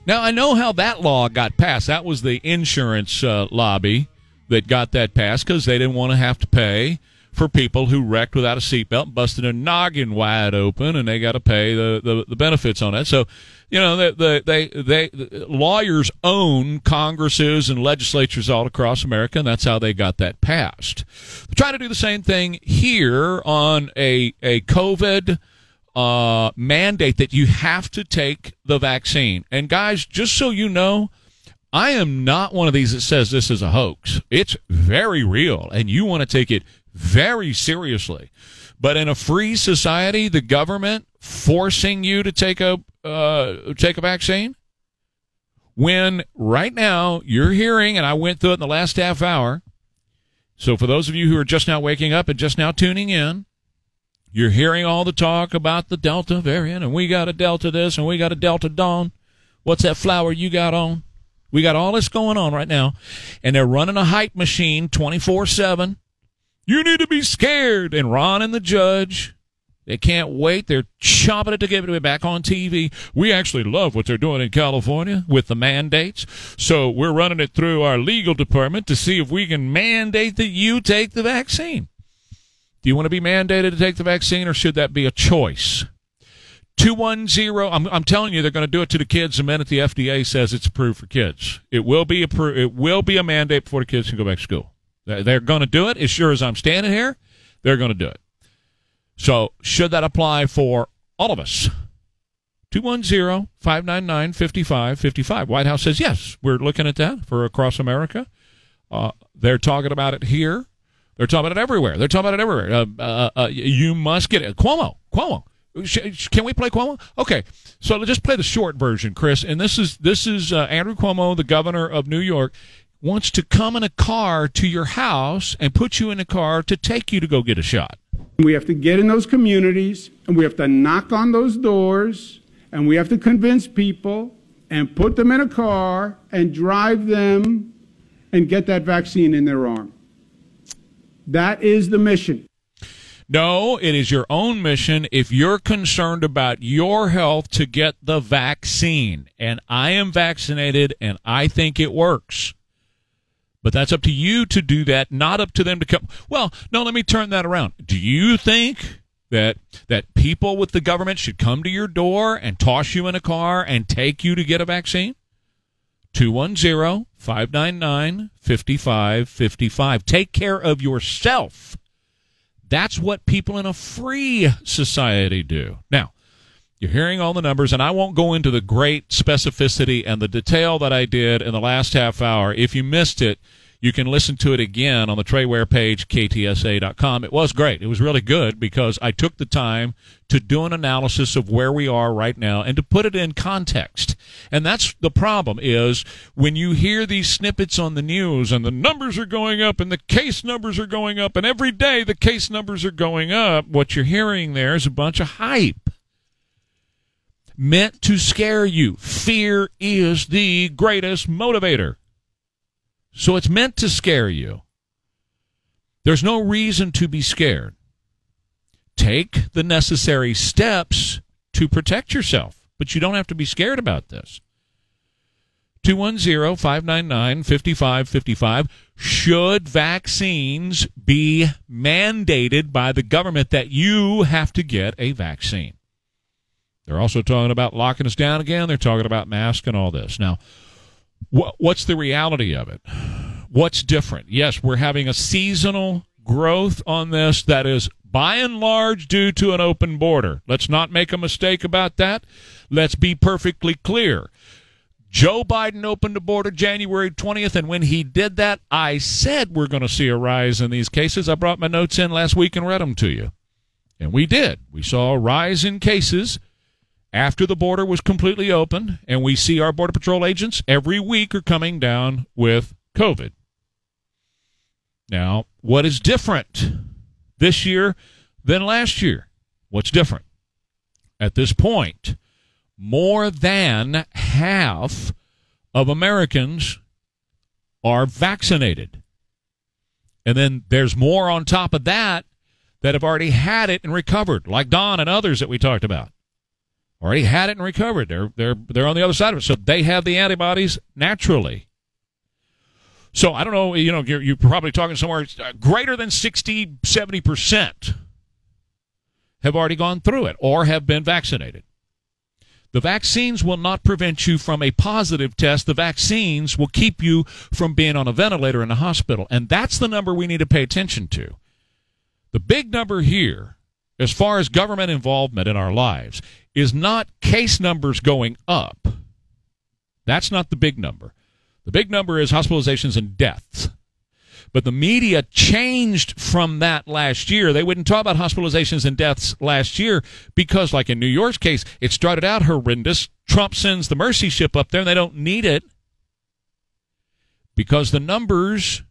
Now I know how that law got passed. That was the insurance uh, lobby that got that passed because they didn't want to have to pay for people who wrecked without a seatbelt, busted a noggin wide open, and they got to pay the, the, the benefits on that. So, you know, they, they, they, they, lawyers own Congresses and legislatures all across America, and that's how they got that passed. They're trying to do the same thing here on a, a COVID uh, mandate that you have to take the vaccine. And guys, just so you know, I am not one of these that says this is a hoax. It's very real, and you want to take it very seriously. But in a free society, the government forcing you to take a uh, take a vaccine, when right now you're hearing, and I went through it in the last half hour. So for those of you who are just now waking up and just now tuning in, you're hearing all the talk about the Delta variant, and we got a Delta this, and we got a Delta Dawn. What's that flower you got on? We got all this going on right now, and they're running a hype machine 24 7. You need to be scared. And Ron and the judge, they can't wait. They're chomping it to get it back on TV. We actually love what they're doing in California with the mandates. So we're running it through our legal department to see if we can mandate that you take the vaccine. Do you want to be mandated to take the vaccine or should that be a choice? 210 I'm, I'm telling you they're going to do it to the kids the minute the FDA says it's approved for kids. It will be approved it will be a mandate before the kids can go back to school. They're going to do it as sure as I'm standing here. They're going to do it. So, should that apply for all of us? 210-599-5555. White House says yes. We're looking at that for across America. Uh, they're talking about it here. They're talking about it everywhere. They're talking about it everywhere. Uh, uh, uh you must get it. Cuomo. Cuomo. Can we play Cuomo? Okay, so let's just play the short version, Chris. And this is this is uh, Andrew Cuomo, the governor of New York, wants to come in a car to your house and put you in a car to take you to go get a shot. We have to get in those communities and we have to knock on those doors and we have to convince people and put them in a car and drive them and get that vaccine in their arm. That is the mission. No, it is your own mission if you're concerned about your health to get the vaccine. And I am vaccinated and I think it works. But that's up to you to do that, not up to them to come. Well, no, let me turn that around. Do you think that that people with the government should come to your door and toss you in a car and take you to get a vaccine? 210-599-5555. Take care of yourself. That's what people in a free society do. Now, you're hearing all the numbers, and I won't go into the great specificity and the detail that I did in the last half hour. If you missed it, you can listen to it again on the Trey Ware page, ktsa.com. It was great. It was really good because I took the time to do an analysis of where we are right now and to put it in context. And that's the problem is when you hear these snippets on the news and the numbers are going up and the case numbers are going up and every day the case numbers are going up, what you're hearing there is a bunch of hype meant to scare you. Fear is the greatest motivator. So it's meant to scare you. There's no reason to be scared. Take the necessary steps to protect yourself, but you don't have to be scared about this. 210 599 5555. Should vaccines be mandated by the government that you have to get a vaccine? They're also talking about locking us down again. They're talking about masks and all this. Now, what, what's the reality of it? What's different? Yes, we're having a seasonal growth on this that is by and large due to an open border. Let's not make a mistake about that. Let's be perfectly clear. Joe Biden opened the border January 20th, and when he did that, I said we're going to see a rise in these cases. I brought my notes in last week and read them to you. And we did. We saw a rise in cases after the border was completely open, and we see our Border Patrol agents every week are coming down with COVID. Now, what is different this year than last year? What's different? At this point, more than half of Americans are vaccinated. And then there's more on top of that that have already had it and recovered, like Don and others that we talked about already had it and recovered. They're they're they're on the other side of it, so they have the antibodies naturally. So I don't know, you know, you're, you're probably talking somewhere uh, greater than 60, 70% have already gone through it or have been vaccinated. The vaccines will not prevent you from a positive test. The vaccines will keep you from being on a ventilator in a hospital. And that's the number we need to pay attention to. The big number here, as far as government involvement in our lives, is not case numbers going up. That's not the big number. The big number is hospitalizations and deaths. But the media changed from that last year. They wouldn't talk about hospitalizations and deaths last year because, like in New York's case, it started out horrendous. Trump sends the mercy ship up there and they don't need it because the numbers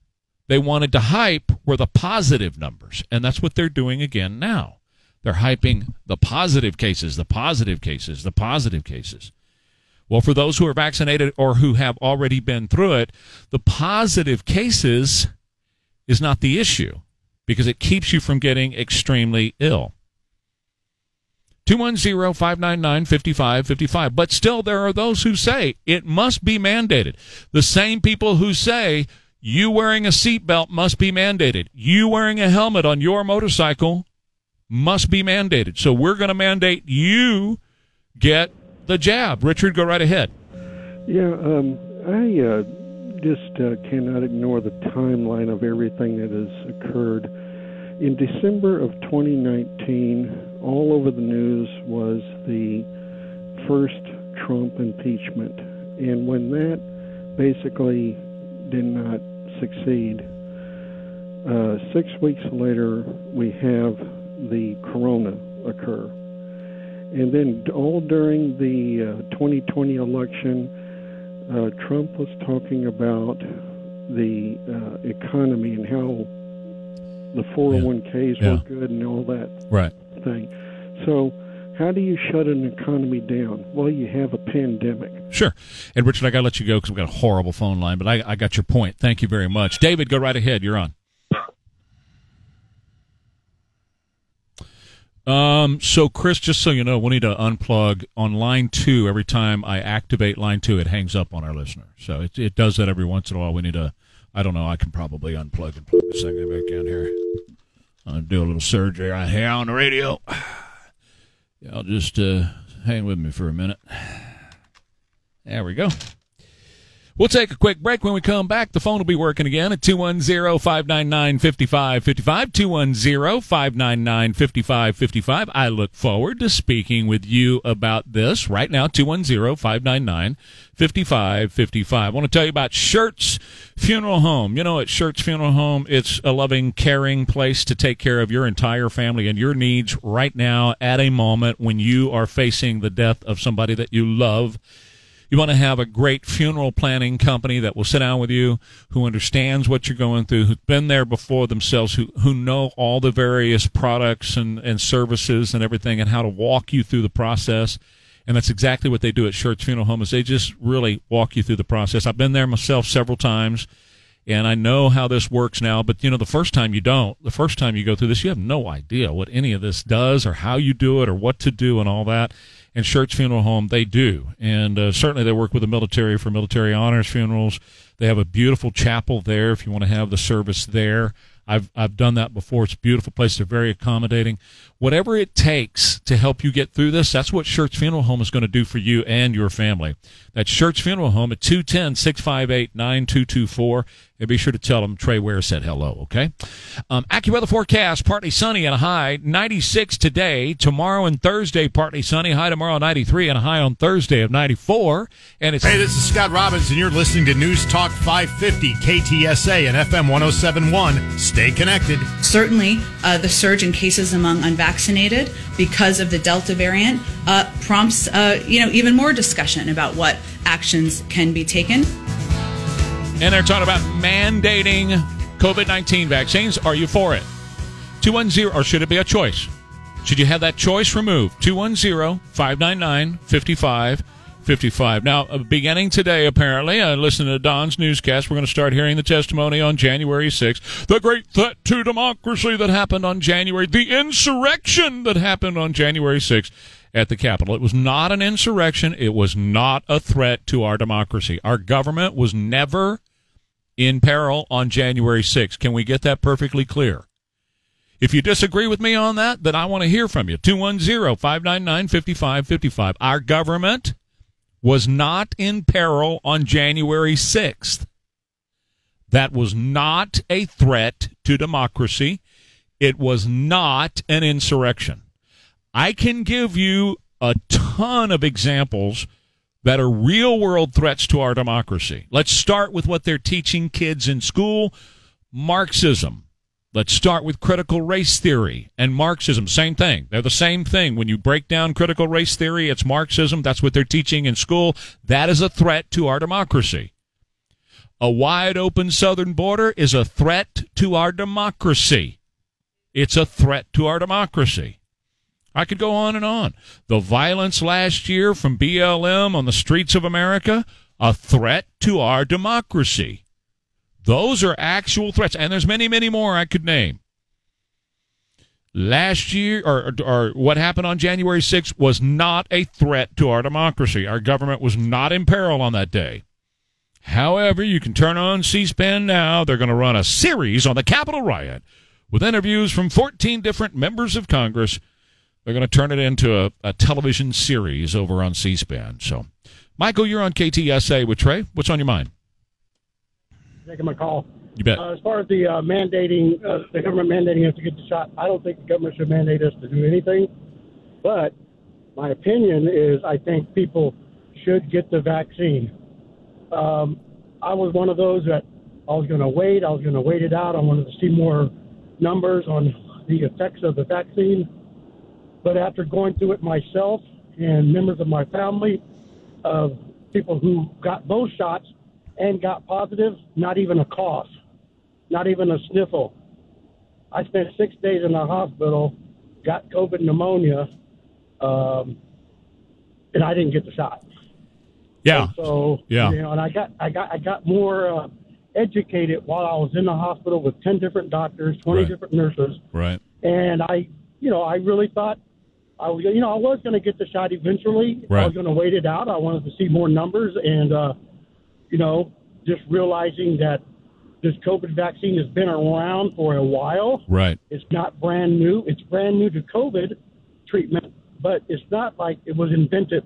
they wanted to hype were the positive numbers. And that's what they're doing again now. They're hyping the positive cases, the positive cases, the positive cases. Well, for those who are vaccinated or who have already been through it, the positive cases is not the issue because it keeps you from getting extremely ill. 210 599 5555. But still, there are those who say it must be mandated. The same people who say you wearing a seatbelt must be mandated. You wearing a helmet on your motorcycle must be mandated. So we're going to mandate you get the jab. Richard, go right ahead. Yeah, um, I uh, just uh, cannot ignore the timeline of everything that has occurred. In December of 2019, all over the news was the first Trump impeachment. And when that basically did not succeed, uh, six weeks later, we have the corona occur. And then, all during the uh, 2020 election, uh, Trump was talking about the uh, economy and how the 401ks Yeah. were good and all that Right. thing. So, how do you shut an economy down? Well, you have a pandemic. Sure. And Richard, I got to let you go because we've got a horrible phone line, but I, I got your point. Thank you very much. David, go right ahead. You're on. Um, so Chris, just so you know, we need to unplug on line two. Every time I activate line two, it hangs up on our listener. So it, it does that every once in a while. We need to, I don't know, I can probably unplug and plug this thing back in here. I'll do a little surgery right here on the radio. Yeah, I'll just uh, hang with me for a minute. There we go. We'll take a quick break. When we come back, the phone will be working again at 210 599 5555. 210 599 5555. I look forward to speaking with you about this right now. 210 599 5555. I want to tell you about Schertz Funeral Home. You know, at Schertz Funeral Home, it's a loving, caring place to take care of your entire family and your needs right now at a moment when you are facing the death of somebody that you love. You want to have a great funeral planning company that will sit down with you, who understands what you're going through, who's been there before themselves, who, who know all the various products and, and services and everything and how to walk you through the process. And that's exactly what they do at Schertz Funeral Home is they just really walk you through the process. I've been there myself several times and I know how this works now, but you know, the first time you don't, the first time you go through this, you have no idea what any of this does or how you do it or what to do and all that. And Schertz Funeral Home, they do. And uh, certainly they work with the military for military honors funerals. They have a beautiful chapel there if you want to have the service there. I've, I've done that before. It's a beautiful place. They're very accommodating. Whatever it takes to help you get through this, that's what Schertz Funeral Home is going to do for you and your family. That's Schertz Funeral Home at 210 658 9224. And be sure to tell them Trey Ware said hello, okay? Um, AccuWeather forecast partly sunny and a high 96 today. Tomorrow and Thursday, partly sunny. High tomorrow 93 and a high on Thursday of 94. And it's. Hey, this is Scott Robbins, and you're listening to News Talk 550 KTSA and FM 1071. Stay connected. Certainly, uh, the surge in cases among unvaccinated because of the Delta variant uh, prompts, uh, you know, even more discussion about what actions can be taken. And they're talking about mandating COVID 19 vaccines. Are you for it? 210, or should it be a choice? Should you have that choice removed? 210 599 5555. Now, uh, beginning today, apparently, uh, listening to Don's newscast, we're going to start hearing the testimony on January 6th. The great threat to democracy that happened on January, the insurrection that happened on January 6th at the Capitol. It was not an insurrection. It was not a threat to our democracy. Our government was never in peril on January 6th. Can we get that perfectly clear? If you disagree with me on that, then I want to hear from you. 210 599 5555. Our government was not in peril on January 6th. That was not a threat to democracy. It was not an insurrection. I can give you a ton of examples that are real world threats to our democracy. Let's start with what they're teaching kids in school Marxism. Let's start with critical race theory and Marxism. Same thing. They're the same thing. When you break down critical race theory, it's Marxism. That's what they're teaching in school. That is a threat to our democracy. A wide open southern border is a threat to our democracy. It's a threat to our democracy. I could go on and on. The violence last year from BLM on the streets of America, a threat to our democracy. Those are actual threats, and there's many, many more I could name. Last year, or, or what happened on January 6th, was not a threat to our democracy. Our government was not in peril on that day. However, you can turn on C SPAN now. They're going to run a series on the Capitol riot with interviews from 14 different members of Congress. They're going to turn it into a, a television series over on C SPAN. So, Michael, you're on KTSA with Trey. What's on your mind? Taking my call. You bet. Uh, as far as the uh, mandating, uh, the government mandating us to get the shot, I don't think the government should mandate us to do anything. But my opinion is I think people should get the vaccine. Um, I was one of those that I was going to wait. I was going to wait it out. I wanted to see more numbers on the effects of the vaccine. But after going through it myself and members of my family, of people who got both shots and got positive, not even a cough, not even a sniffle. I spent six days in the hospital, got COVID pneumonia, um, and I didn't get the shot. Yeah. And so Yeah. you know, and I got I got I got more uh, educated while I was in the hospital with ten different doctors, twenty Right. different nurses, Right. and I, you know, I really thought I was, you know, I was going to get the shot eventually. Right. I was going to wait it out. I wanted to see more numbers, and uh, you know, just realizing that this COVID vaccine has been around for a while. Right. It's not brand new. It's brand new to COVID treatment, but it's not like it was invented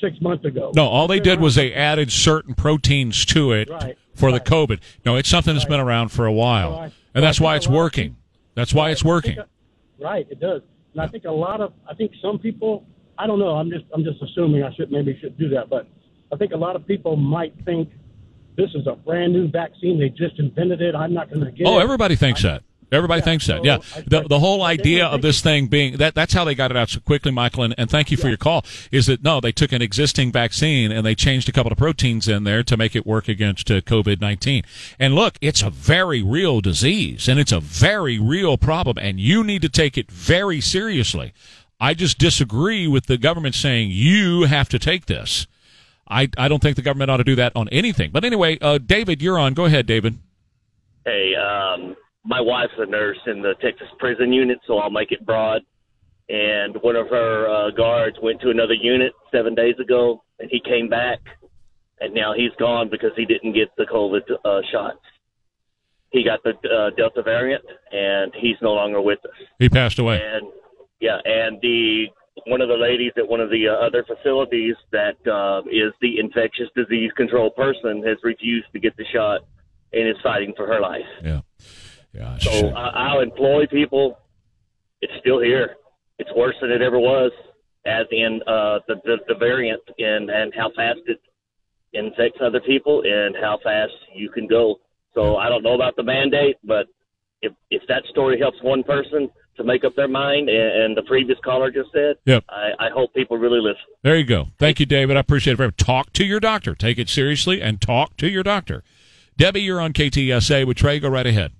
six months ago. No, all they did was they added certain proteins to it Right, for the COVID. No, it's something that's been around for a while, Right. and that's I why it's lot working. That's why it's working. Right, it does. And I think a lot of, I think some people, I don't know. I'm just, I'm just assuming. I should maybe should do that, but I think a lot of people might think this is a brand new vaccine. They just invented it. I'm not going to get Oh, it. everybody thinks that. Everybody thinks that. Yeah. The, the whole idea of this thing being that that's how they got it out so quickly, Michael, and, and thank you for your call, is that no, they took an existing vaccine and they changed a couple of proteins in there to make it work against uh, COVID 19. And look, it's a very real disease and it's a very real problem, and you need to take it very seriously. I just disagree with the government saying you have to take this. I, I don't think the government ought to do that on anything. But anyway, uh, David, you're on. Go ahead, David. Hey, um, my wife's a nurse in the Texas prison unit, so I'll make it broad. And one of her uh, guards went to another unit seven days ago, and he came back, and now he's gone because he didn't get the COVID uh, shots. He got the uh, Delta variant, and he's no longer with us. He passed away. And yeah, and the one of the ladies at one of the uh, other facilities that uh, is the infectious disease control person has refused to get the shot and is fighting for her life. Yeah. Yeah. So I, I'll employ people. It's still here. It's worse than it ever was, as in uh, the, the the variant and and how fast it infects other people and how fast you can go. So I don't know about the mandate, but if if that story helps one person to make up their mind, and, and the previous caller just said, Yep. I, I hope people really listen. There you go. Thank you, David. I appreciate it. very much. Talk to your doctor. Take it seriously and talk to your doctor. Debbie, you're on KTSA with Trey. Go right ahead.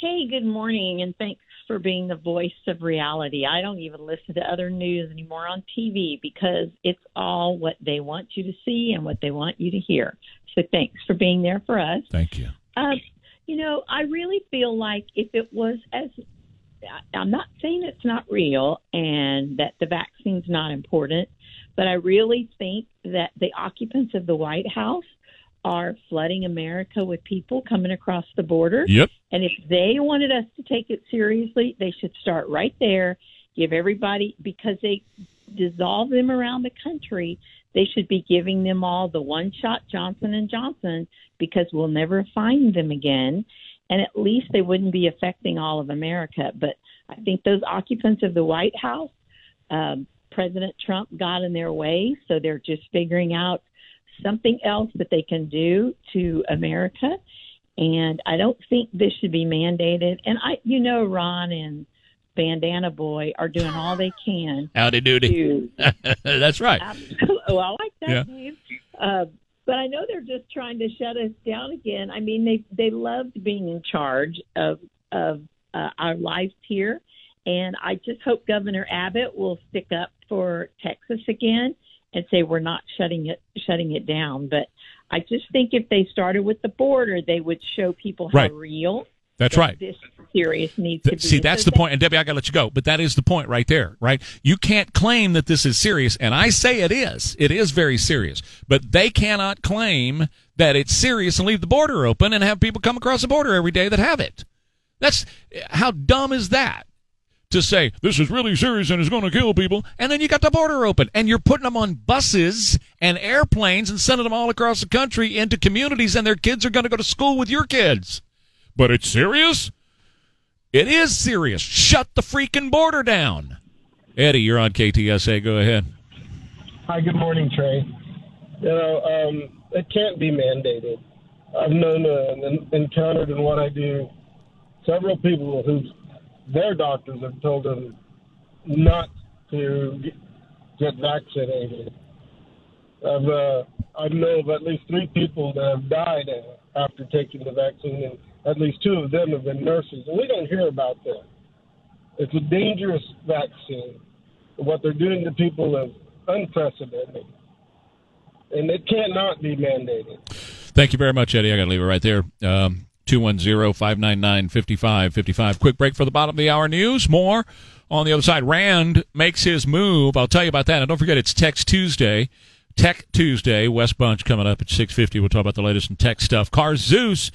Hey, good morning, and thanks for being the voice of reality. I don't even listen to other news anymore on TV because it's all what they want you to see and what they want you to hear. So thanks for being there for us. Thank you. Uh, you know, I really feel like if it was as I- I'm not saying it's not real and that the vaccine's not important, but I really think that the occupants of the White House are flooding America with people coming across the border. Yep. And if they wanted us to take it seriously, they should start right there. Give everybody because they dissolve them around the country. They should be giving them all the one-shot Johnson and Johnson because we'll never find them again, and at least they wouldn't be affecting all of America. But I think those occupants of the White House, um, President Trump got in their way, so they're just figuring out something else that they can do to America. And I don't think this should be mandated. And I, you know, Ron and Bandana Boy are doing all they can. Howdy doody. to That's right. Absolutely. Oh, I like that Yeah. name. Uh, but I know they're just trying to shut us down again. I mean, they they loved being in charge of of uh, our lives here, and I just hope Governor Abbott will stick up for Texas again and say we're not shutting it shutting it down. But I just think if they started with the border, they would show people how Right. real. That's that right. This serious needs to be. See, that's so the point. And Debbie, I got to let you go. But that is the point right there, right? You can't claim that this is serious. And I say it is. It is very serious. But they cannot claim that it's serious and leave the border open and have people come across the border every day that have it. That's how dumb is that? To say this is really serious and is going to kill people, and then you got the border open, and you're putting them on buses and airplanes and sending them all across the country into communities, and their kids are going to go to school with your kids. But it's serious? It is serious. Shut the freaking border down. Eddie, you're on KTSA. Go ahead. Hi, good morning, Trey. You know, um, it can't be mandated. I've known uh, and encountered in what I do several people who their doctors have told them not to get- vaccinated. I've uh, I know of at least three people that have died uh, after taking the vaccine, and at least two of them have been nurses, and we don't hear about them. It's a dangerous vaccine. What they're doing to people is unprecedented, and it cannot be mandated. Thank you very much, Eddie. I got to leave it right there. Um, 210-599-5555. Quick break for the bottom of the hour news. More on the other side. Rand makes his move. I'll tell you about that. And don't forget, it's Text Tuesday. Tech Tuesday. Wes Bunch coming up at 650. We'll talk about the latest in tech stuff. CarZeus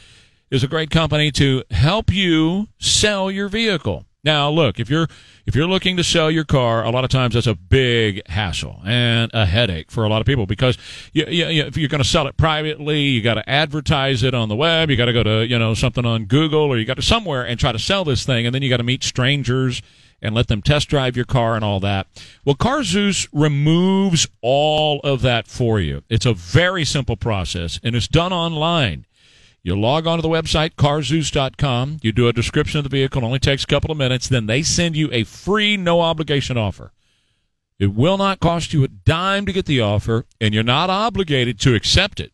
is a great company to help you sell your vehicle. Now, look, if you're if you're looking to sell your car, a lot of times that's a big hassle and a headache for a lot of people because you, you, you, if you're going to sell it privately, you got to advertise it on the web, you got to go to you know something on Google or you got to somewhere and try to sell this thing, and then you got to meet strangers and let them test drive your car and all that. Well, CarZeus removes all of that for you. It's a very simple process and it's done online. You log on to the website, carzeus.com. You do a description of the vehicle. It only takes a couple of minutes. Then they send you a free, no obligation offer. It will not cost you a dime to get the offer, and you're not obligated to accept it.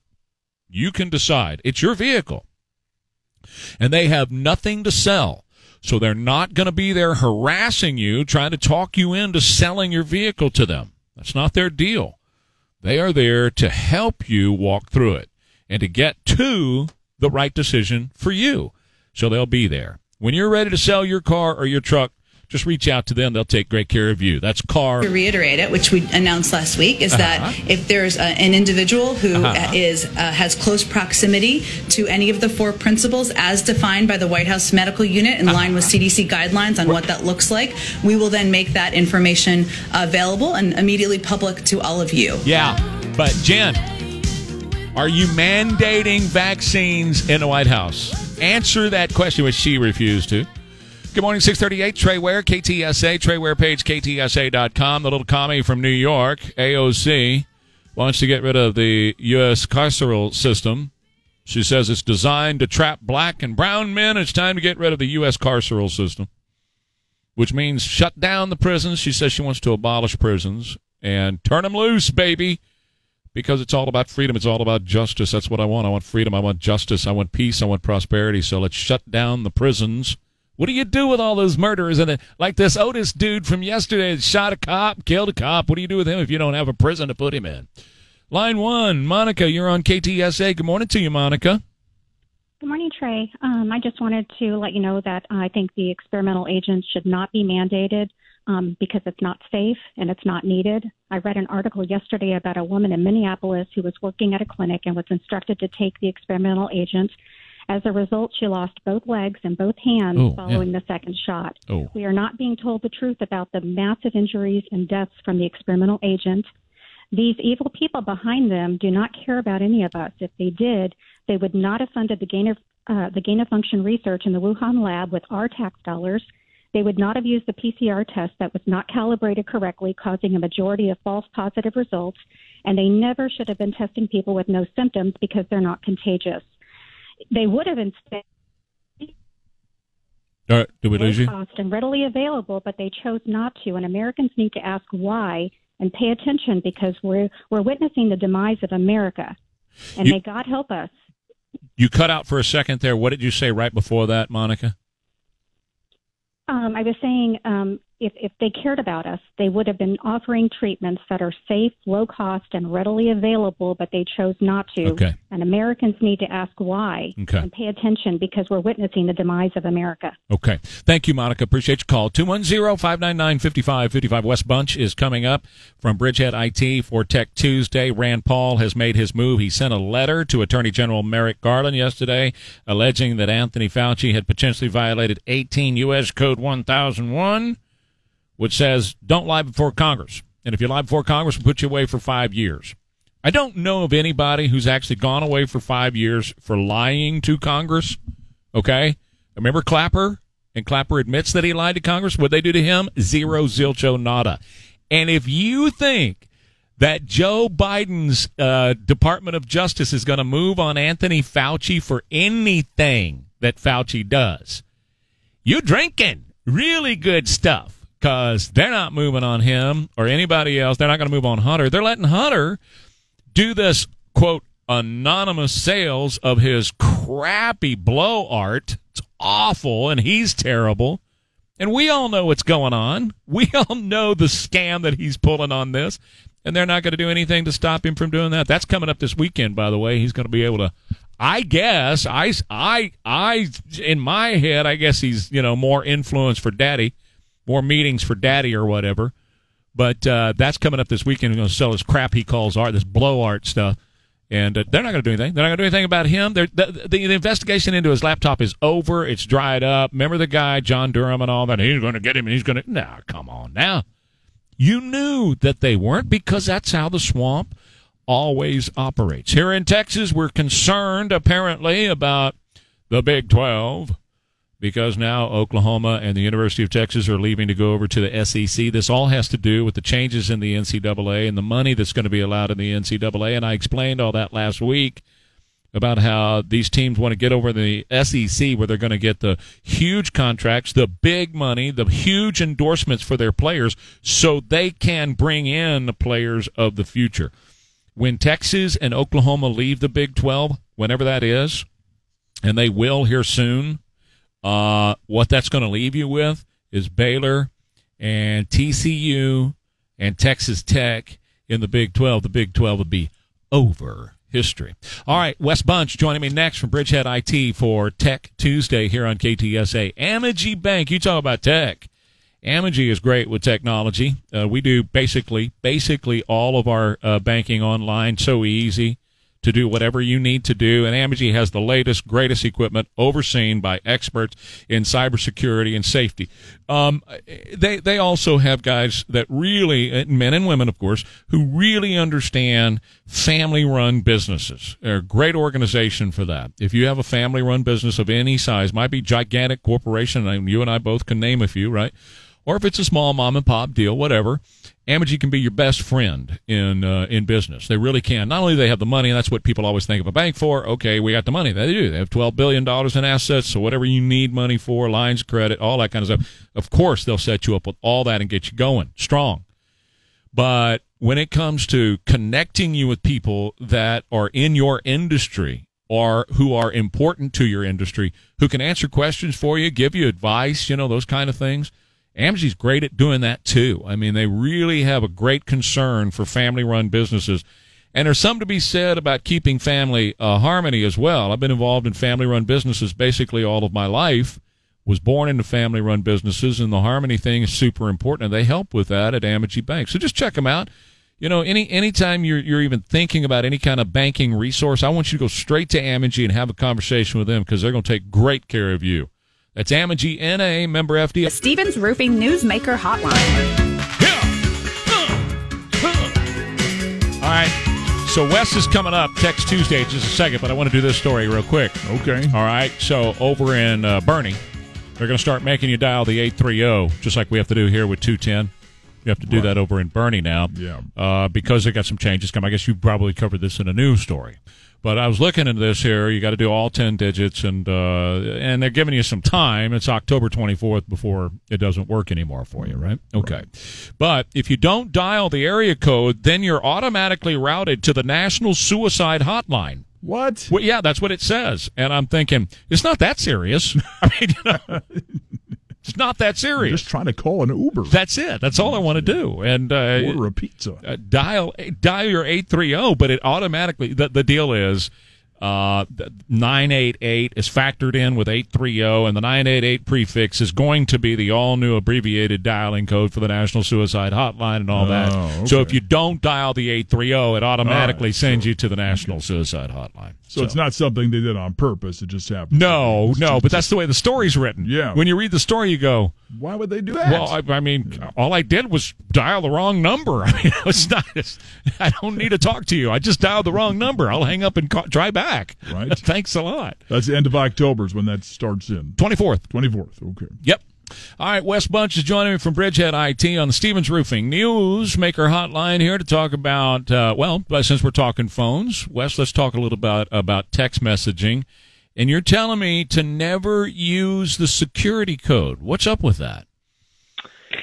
You can decide. It's your vehicle. And they have nothing to sell. So they're not going to be there harassing you, trying to talk you into selling your vehicle to them. That's not their deal. They are there to help you walk through it and to get to the right decision for you. So they'll be there. When you're ready to sell your car or your truck, just reach out to them. They'll take great care of you. That's car. To reiterate it, which we announced last week, is that Uh-huh. if there's uh an individual who Uh-huh. is uh, has close proximity to any of the four principles as defined by the White House Medical Unit in line with CDC guidelines on what that looks like, we will then make that information available and immediately public to all of you. Yeah. But Jen, are you mandating vaccines in the White House? Answer that question, which she refused to. Good morning, 638, Trey Ware, KTSA, Trey Ware page, KTSA.com. The little commie from New York, AOC, wants to get rid of the U.S. carceral system. She says it's designed to trap black and brown men. It's time to get rid of the U.S. carceral system, which means shut down the prisons. She says she wants to abolish prisons and turn them loose, baby because it's all about freedom. It's all about justice. That's what I want. I want freedom. I want justice. I want peace. I want prosperity. So let's shut down the prisons. What do you do with all those murderers? And like this Otis dude from yesterday shot a cop, killed a cop. What do you do with him if you don't have a prison to put him in? Line one, Monica, you're on KTSA. Good morning to you, Monica. Good morning, Trey. Um, I just wanted to let you know that I think the experimental agents should not be mandated um, because it's not safe and it's not needed. I read an article yesterday about a woman in Minneapolis who was working at a clinic and was instructed to take the experimental agent. As a result, she lost both legs and both hands Oh, following the second shot. Oh. We are not being told the truth about the massive injuries and deaths from the experimental agent. These evil people behind them do not care about any of us. If they did, they would not have funded the gain of uh, the gain of function research in the Wuhan lab with our tax dollars. They would not have used the PCR test that was not calibrated correctly, causing a majority of false positive results. And they never should have been testing people with no symptoms because they're not contagious. They would have instead All right, we lose you? cost and readily available, but they chose not to. And Americans need to ask why and pay attention because we're we're witnessing the demise of America. And You- may God help us. You cut out for a second there. What did you say right before that, Monica? Um, I was saying um, if if they cared about us, they would have been offering treatments that are safe, low cost, and readily available, but they chose not to. Okay. And Americans need to ask why Okay. and pay attention because we're witnessing the demise of America. Okay. Thank you, Monica. Appreciate your call. 210-599-5555. Wes Bunch is coming up from Bridgehead IT for Tech Tuesday. Rand Paul has made his move. He sent a letter to Attorney General Merrick Garland yesterday alleging that Anthony Fauci had potentially violated 18 U.S. Code 1001, which says don't lie before Congress. And if you lie before Congress, we'll put you away for five years. I don't know of anybody who's actually gone away for five years for lying to Congress. Okay? Remember Clapper? And Clapper admits that he lied to Congress. What they do to him? Zero zilcho nada. And if you think that Joe Biden's uh, Department of Justice is going to move on Anthony Fauci for anything that Fauci does, you drinking really good stuff because they're not moving on him or anybody else. They're not going to move on Hunter. They're letting Hunter do this quote anonymous sales of his crappy blow art. It's awful and he's terrible. And we all know what's going on. We all know the scam that he's pulling on this. And they're not going to do anything to stop him from doing that. That's coming up this weekend, by the way. He's going to be able to, I guess, I, I, I, in my head, I guess he's, you know, more influence for daddy, more meetings for daddy or whatever. But uh, that's coming up this weekend. He's going to sell his crap he calls art, this blow art stuff. And uh, they're not going to do anything. They're not going to do anything about him. The, the, the investigation into his laptop is over. It's dried up. Remember the guy, John Durham, and all that? He's going to get him, and he's going to. Nah, come on now. You knew that they weren't because that's how the swamp always operates. Here in Texas, we're concerned apparently about the Big 12 because now Oklahoma and the University of Texas are leaving to go over to the SEC. This all has to do with the changes in the NCAA and the money that's going to be allowed in the NCAA. And I explained all that last week about how these teams want to get over the SEC where they're going to get the huge contracts, the big money, the huge endorsements for their players so they can bring in the players of the future. When Texas and Oklahoma leave the Big 12, whenever that is, and they will here soon, uh, what that's going to leave you with is Baylor and TCU and Texas Tech in the Big 12. The Big 12 would be over history. All right, Wes Bunch joining me next from Bridgehead IT for Tech Tuesday here on KTSA. Amegy Bank, you talk about tech. Amegy is great with technology. Uh, we do basically basically all of our uh, banking online, so easy to do whatever you need to do. And Amegy has the latest, greatest equipment overseen by experts in cybersecurity and safety. Um, they they also have guys that really, men and women, of course, who really understand family-run businesses. They're a great organization for that. If you have a family-run business of any size, might be gigantic corporation, and you and I both can name a few, right? Or if it's a small mom and pop deal, whatever. Amegy can be your best friend in uh, in business. They really can. Not only do they have the money, and that's what people always think of a bank for. Okay, we got the money. They do. They have twelve billion dollars in assets. So whatever you need money for, lines of credit, all that kind of stuff. Of course, they'll set you up with all that and get you going strong. But when it comes to connecting you with people that are in your industry or who are important to your industry, who can answer questions for you, give you advice, you know, those kind of things. Amegy's great at doing that too. I mean, they really have a great concern for family run businesses. And there's some to be said about keeping family uh, harmony as well. I've been involved in family run businesses basically all of my life. Was born into family run businesses, and the harmony thing is super important, and they help with that at Amegy Bank. So just check them out. You know, any anytime you're you're even thinking about any kind of banking resource, I want you to go straight to Amegy and have a conversation with them because they're going to take great care of you. That's Amegy NA member FD. The Stevens Roofing Newsmaker Hotline. Yeah. All right. So Wes is coming up text Tuesday just a second, but I want to do this story real quick. Okay. All right. So over in uh, Boerne, they're going to start making you dial the 830, just like we have to do here with 210. You have to do Right. that over in Boerne now. Yeah. Uh, because they got some changes coming. I guess you probably covered this in a news story. But I was looking into this here. You got to do all 10 digits, and uh, and they're giving you some time. It's October 24th before it doesn't work anymore for you, right? Okay. But if you don't dial the area code, then you're automatically routed to the National Suicide Hotline. What? Well, yeah, that's what it says. And I'm thinking, it's not that serious. I mean, you know, it's not that serious. Just trying to call an Uber. That's it. That's all I want to do. And uh, Order a pizza. uh, dial dial your eight three zero, but it automatically the, the deal is uh, nine eight eight is factored in with eight three zero, and the nine eight eight prefix is going to be the all new abbreviated dialing code for the National Suicide Hotline and all that. Oh, So if you don't dial the eight three zero, it automatically All right, sends you to the National Suicide Hotline. So, it's not something they did on purpose. It just happened. No, no, but that's the way the story's written. Yeah. When you read the story, you go, Why would they do that? well, I, I mean, all I did was dial the wrong number. I mean, it's not. It's, I don't need to talk to you. I just dialed the wrong number. I'll hang up and call, try back. Right. Thanks a lot. That's the end of October is when that starts in. Twenty fourth. 24th. Okay. Yep. All right, Wes Bunch is joining me from Bridgehead IT on the Stevens Roofing Newsmaker Hotline here to talk about. Uh, well, since we're talking phones, Wes, let's talk a little about about text messaging. And you're telling me to never use the security code. What's up with that?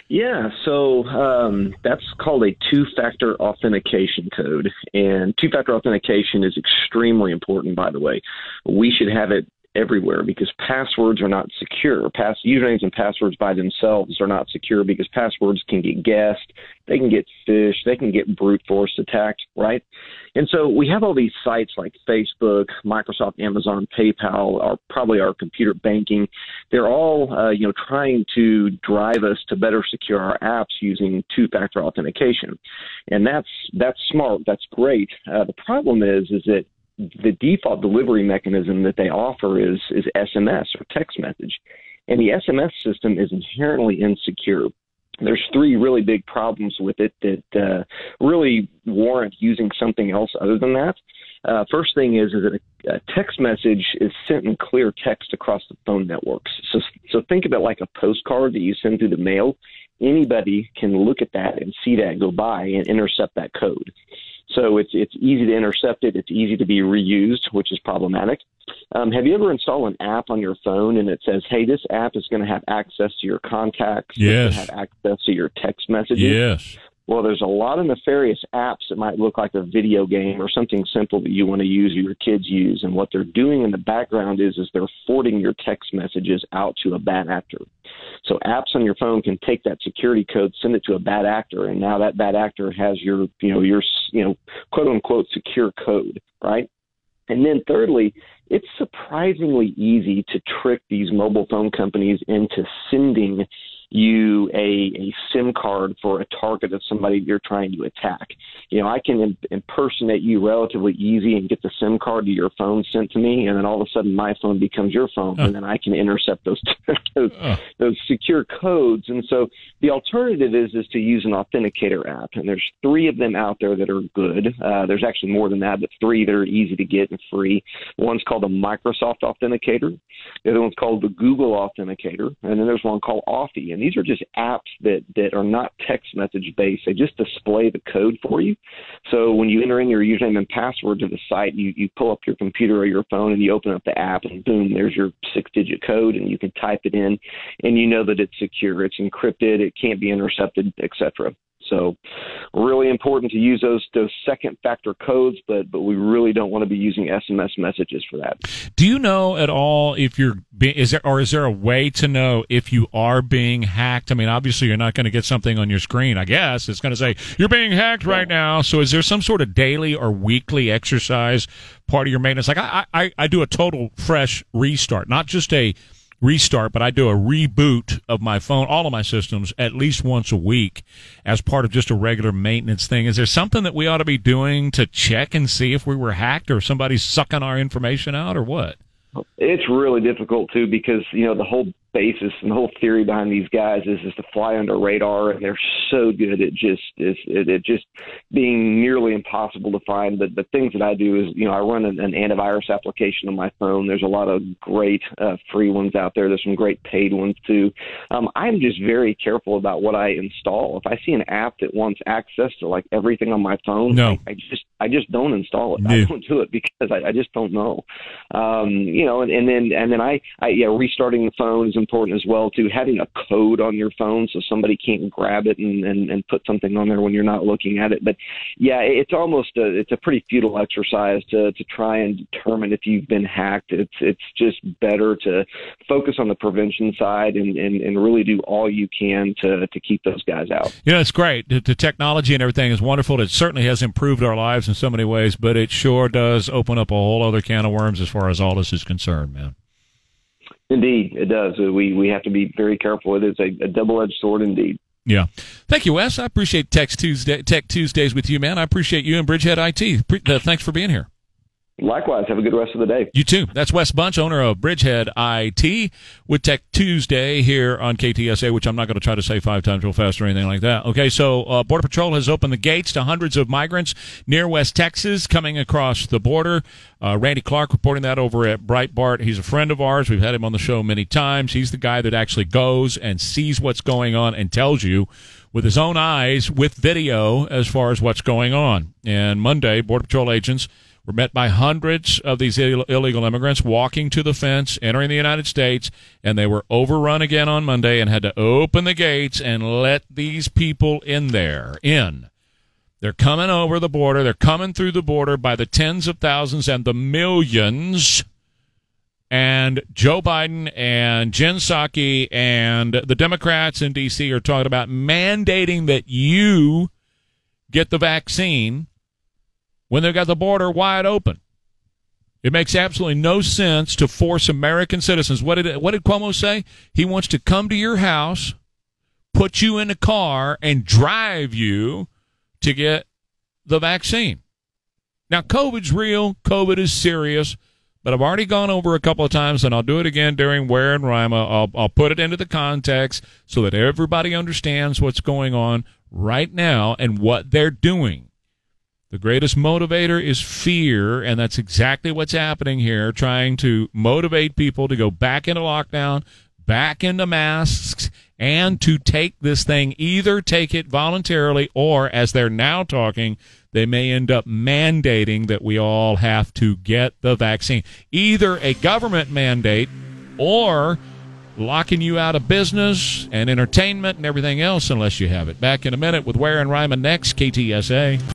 Yeah, so um, that's called a two factor authentication code. And two factor authentication is extremely important, by the way. We should have it everywhere because passwords are not secure. Pass usernames and passwords by themselves are not secure because passwords can get guessed, they can get phished, they can get brute force attacked, right? And so we have all these sites like Facebook, Microsoft, Amazon, PayPal, or probably our computer banking. They're all, uh, you know, trying to drive us to better secure our apps using two-factor authentication, and that's that's smart. That's great. Uh, the problem is, is that the default delivery mechanism that they offer is is SMS or text message, and the SMS system is inherently insecure. There's three really big problems with it that uh, really warrant using something else other than that. Uh, first thing is is that a, a text message is sent in clear text across the phone networks. So so think of it like a postcard that you send through the mail. Anybody can look at that and see that go by and intercept that code. So it's it's easy to intercept it. It's easy to be reused, which is problematic. Um, have you ever installed an app on your phone and it says, "Hey, this app is going to have access to your contacts, it's Yes. have access to your text messages"? Yes. Well, there's a lot of nefarious apps that might look like a video game or something simple that you want to use or your kids use. And what they're doing in the background is is they're forwarding your text messages out to a bad actor. So apps on your phone can take that security code, send it to a bad actor, and now that bad actor has your you know your you know quote unquote secure code, right? And then thirdly, it's surprisingly easy to trick these mobile phone companies into sending you a, a SIM card for a target of somebody you're trying to attack. You know, I can im- impersonate you relatively easy and get the SIM card to your phone sent to me, and then all of a sudden my phone becomes your phone, and then I can intercept those those, those secure codes. And so the alternative is is to use an authenticator app, and there's three of them out there that are good. Uh, there's actually more than that, but three that are easy to get and free. One's called a Microsoft Authenticator. The other one's called the Google Authenticator, and then there's one called Authy. And these are just apps that that are not text message based. They just display the code for you. So when you enter in your username and password to the site, you you pull up your computer or your phone and you open up the app, and boom, there's your six digit code, and you can type it in, and you know that it's secure, it's encrypted, it can't be intercepted, etc. So, really important to use those those second factor codes, but but we really don't want to be using SMS messages for that. Do you know at all if you're is there or is there a way to know if you are being hacked? I mean, obviously you're not going to get something on your screen. I guess it's going to say you're being hacked right now. So is there some sort of daily or weekly exercise part of your maintenance? Like I I, I do a total fresh restart, not just a restart, but I do a reboot of my phone, all of my systems, at least once a week as part of just a regular maintenance thing. Is there something that we ought to be doing to check and see if we were hacked or somebody's sucking our information out or what? It's really difficult too because you know the whole basis and the whole theory behind these guys is is to fly under radar, and they're so good at just is it, it just being nearly impossible to find. But the things that I do is you know I run an, an antivirus application on my phone. There's a lot of great uh, free ones out there. There's some great paid ones too. Um, I'm just very careful about what I install. If I see an app that wants access to like everything on my phone, no. I, I just I just don't install it. I don't do it because I, I just don't know. Um, you know, and, and then and then I, I yeah restarting the phone is important as well too. Having a code on your phone so somebody can't grab it and, and, and put something on there when you're not looking at it. But yeah, it's almost a, it's a pretty futile exercise to to try and determine if you've been hacked. It's it's just better to focus on the prevention side and, and, and really do all you can to to keep those guys out. Yeah, it's great. The, the technology and everything is wonderful. It certainly has improved our lives in so many ways, but it sure does open up a whole other can of worms as far as all this is concerned, man. Indeed, it does. Uh, We we have to be very careful. With It is a, a double edged sword, indeed. Yeah. Thank you, Wes. I appreciate Tech Tuesday, Tech Tuesdays with you, man. I appreciate you and Bridgehead IT. Pre- uh, thanks for being here. Likewise, have a good rest of the day. You too. That's Wes Bunch, owner of Bridgehead IT, with Tech Tuesday here on KTSA, which I'm not going to try to say five times real fast or anything like that. Okay, so uh, Border Patrol has opened the gates to hundreds of migrants near West Texas coming across the border. Uh, Randy Clark reporting that over at Breitbart. He's a friend of ours. We've had him on the show many times. He's the guy that actually goes and sees what's going on and tells you with his own eyes with video as far as what's going on. And Monday, Border Patrol agents were met by hundreds of these Ill- illegal immigrants walking to the fence, entering the United States, and they were overrun again on Monday and had to open the gates and let these people in there. In. They're coming over the border. They're coming through the border by the tens of thousands and the millions. And Joe Biden and Jen Psaki and the Democrats in D.C. are talking about mandating that you get the vaccine when they've got the border wide open. It makes absolutely no sense to force American citizens. What did what did Cuomo say? He wants to come to your house, put you in a car, and drive you to get the vaccine. Now, COVID's real. COVID is serious. But I've already gone over a couple of times, and I'll do it again during Where and Rima. I'll, I'll put it into the context so that everybody understands what's going on right now and what they're doing. The greatest motivator is fear, and that's exactly what's happening here, trying to motivate people to go back into lockdown, back into masks, and to take this thing, either take it voluntarily or, as they're now talking, they may end up mandating that we all have to get the vaccine. Either a government mandate or locking you out of business and entertainment and everything else unless you have it. Back in a minute with Ware and Ryman next, KTSA.